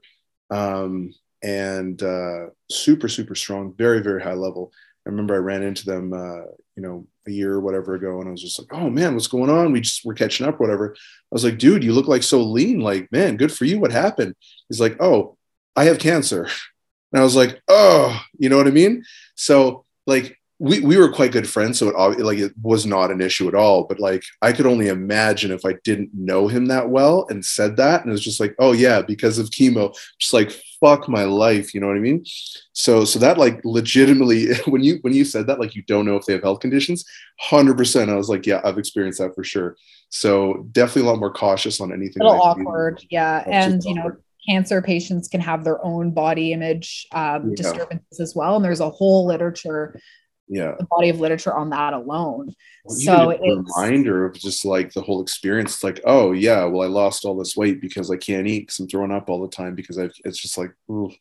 um, and uh, super super strong, very very high level. I remember I ran into them, uh, you know, a year or whatever ago, and I was just like, "Oh man, what's going on?" We just were catching up, whatever. I was like, "Dude, you look like so lean. Like, man, good for you. What happened?" He's like, "Oh, I have cancer," and I was like, "Oh, you know what I mean?" So like we, we were quite good friends so it like it was not an issue at all but like i could only imagine if i didn't know him that well and said that and it was just like oh yeah because of chemo. Just like fuck my life you know what i mean? So so that like legitimately when you when you said that like you don't know if they have health conditions 100% i was like yeah i've experienced that for sure. So definitely a lot more cautious on anything a little awkward yeah and you know cancer patients can have their own body image um, yeah. disturbances as well and there's a whole literature yeah. the body of literature on that alone. Well, so it's a reminder of just like the whole experience it's like oh yeah well i lost all this weight because i can't eat because i'm throwing up all the time because i've it's just like ooh,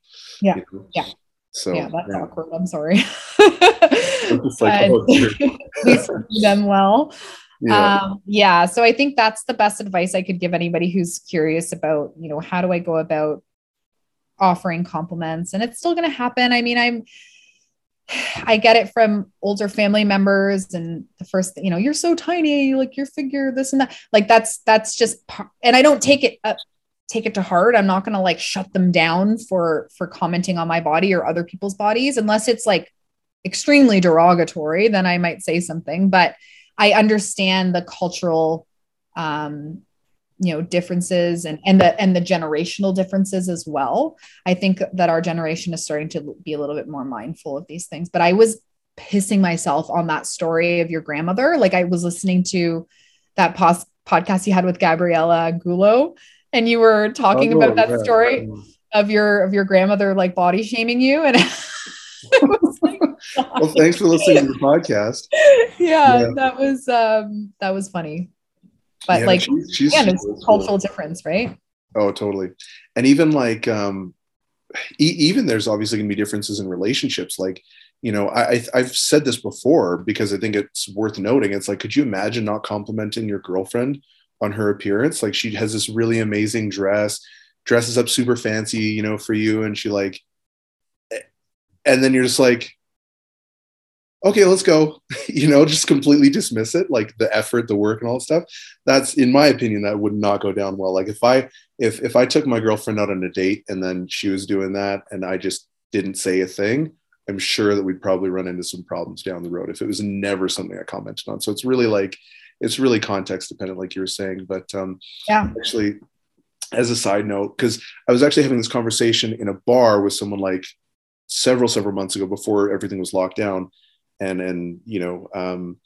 yeah. You know? yeah. So yeah that's yeah. awkward i'm sorry. Like, oh, we them well. Yeah. Um, yeah so i think that's the best advice i could give anybody who's curious about you know how do i go about offering compliments? And it's still going to happen. I mean i'm I get it from older family members and the first, you know, you're so tiny, like your figure, this and that. Like that's that's just and I don't take it uh, take it to heart. I'm not to like shut them down for for commenting on my body or other people's bodies unless it's like extremely derogatory, then I might say something, but I understand the cultural um you know differences and and the and the generational differences as well. I think that our generation is starting to be a little bit more mindful of these things but i was pissing myself on that story of your grandmother. Like i was listening to that pos- podcast you had with gabriella gulo and you were talking oh, about that yeah. story of your of your grandmother like body shaming you and like, well thanks for listening to the podcast. Yeah, yeah, that was um that was funny but yeah, like she's, she's again, it's cultural cool. difference, right? Oh, totally. And even like um e- even there's obviously gonna be differences in relationships. Like, you know, I I've said this before because I think it's worth noting. It's like, could you imagine not complimenting your girlfriend on her appearance? Like she has this really amazing dress, dresses up super fancy, you know, for you, and she like eh, and then you're just like okay, let's go, you know, just completely dismiss it, like the effort, the work and all that stuff. That's in my opinion, that would not go down well. Like if I if if I took my girlfriend out on a date and then she was doing that and I just didn't say a thing, I'm sure that we'd probably run into some problems down the road if it was never something I commented on. So it's really like it's really context dependent, like you were saying. But um yeah, actually, as a side note, because I was actually having this conversation in a bar with someone like several several months ago before everything was locked down and and you know um,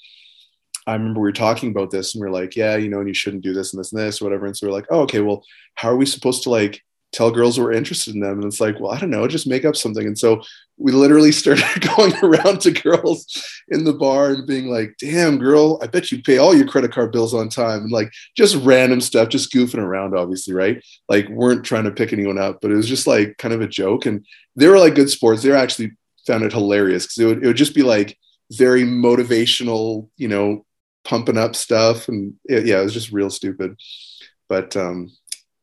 I remember we were talking about this and we are like, yeah, you know, and you shouldn't do this and this and this, whatever. And so we're like, oh, okay, well, how are we supposed to like tell girls we're interested in them? And it's like, well, I don't know, just make up something. And so we literally started going around to girls in the bar and being like, damn, girl, I bet you pay all your credit card bills on time. And like just random stuff, just goofing around, obviously, right? Like weren't trying to pick anyone up, but it was just like kind of a joke. And they were like good sports. They were actually found it hilarious because it would, it would just be like very motivational, you know, pumping up stuff. And it, yeah, it was just real stupid. But um,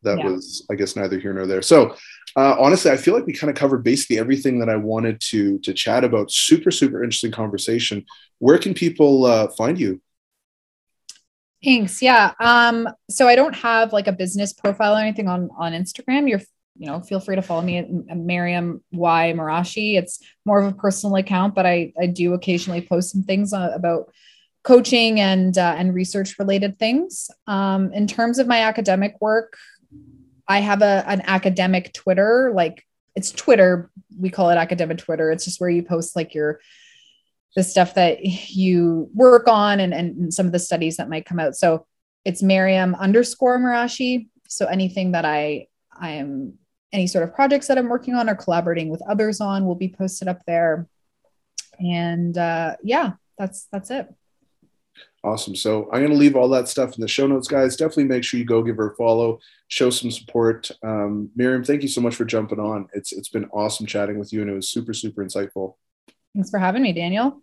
that yeah. was, I guess, neither here nor there. So uh, honestly, I feel like we kind of covered basically everything that I wanted to to chat about. Super, super interesting conversation. Where can people uh, find you? Thanks. Yeah. Um, so I don't have like a business profile or anything on on Instagram. You're you know, feel free to follow me at Miriam Y Marashi. It's more of a personal account, but I, I do occasionally post some things uh, about coaching and uh, and research related things. Um, in terms of my academic work, I have a an academic Twitter, like it's Twitter. We call it academic Twitter. It's just where you post like your the stuff that you work on and, and some of the studies that might come out. So it's Miriam underscore Marashi. So anything that I I am any sort of projects that I'm working on or collaborating with others on will be posted up there. And uh, yeah, that's that's it. Awesome. So I'm going to leave all that stuff in the show notes, guys. Definitely make sure you go give her a follow, show some support. Um, Miriam, thank you so much for jumping on. It's it's been awesome chatting with you, and it was super super insightful. Thanks for having me, Daniel.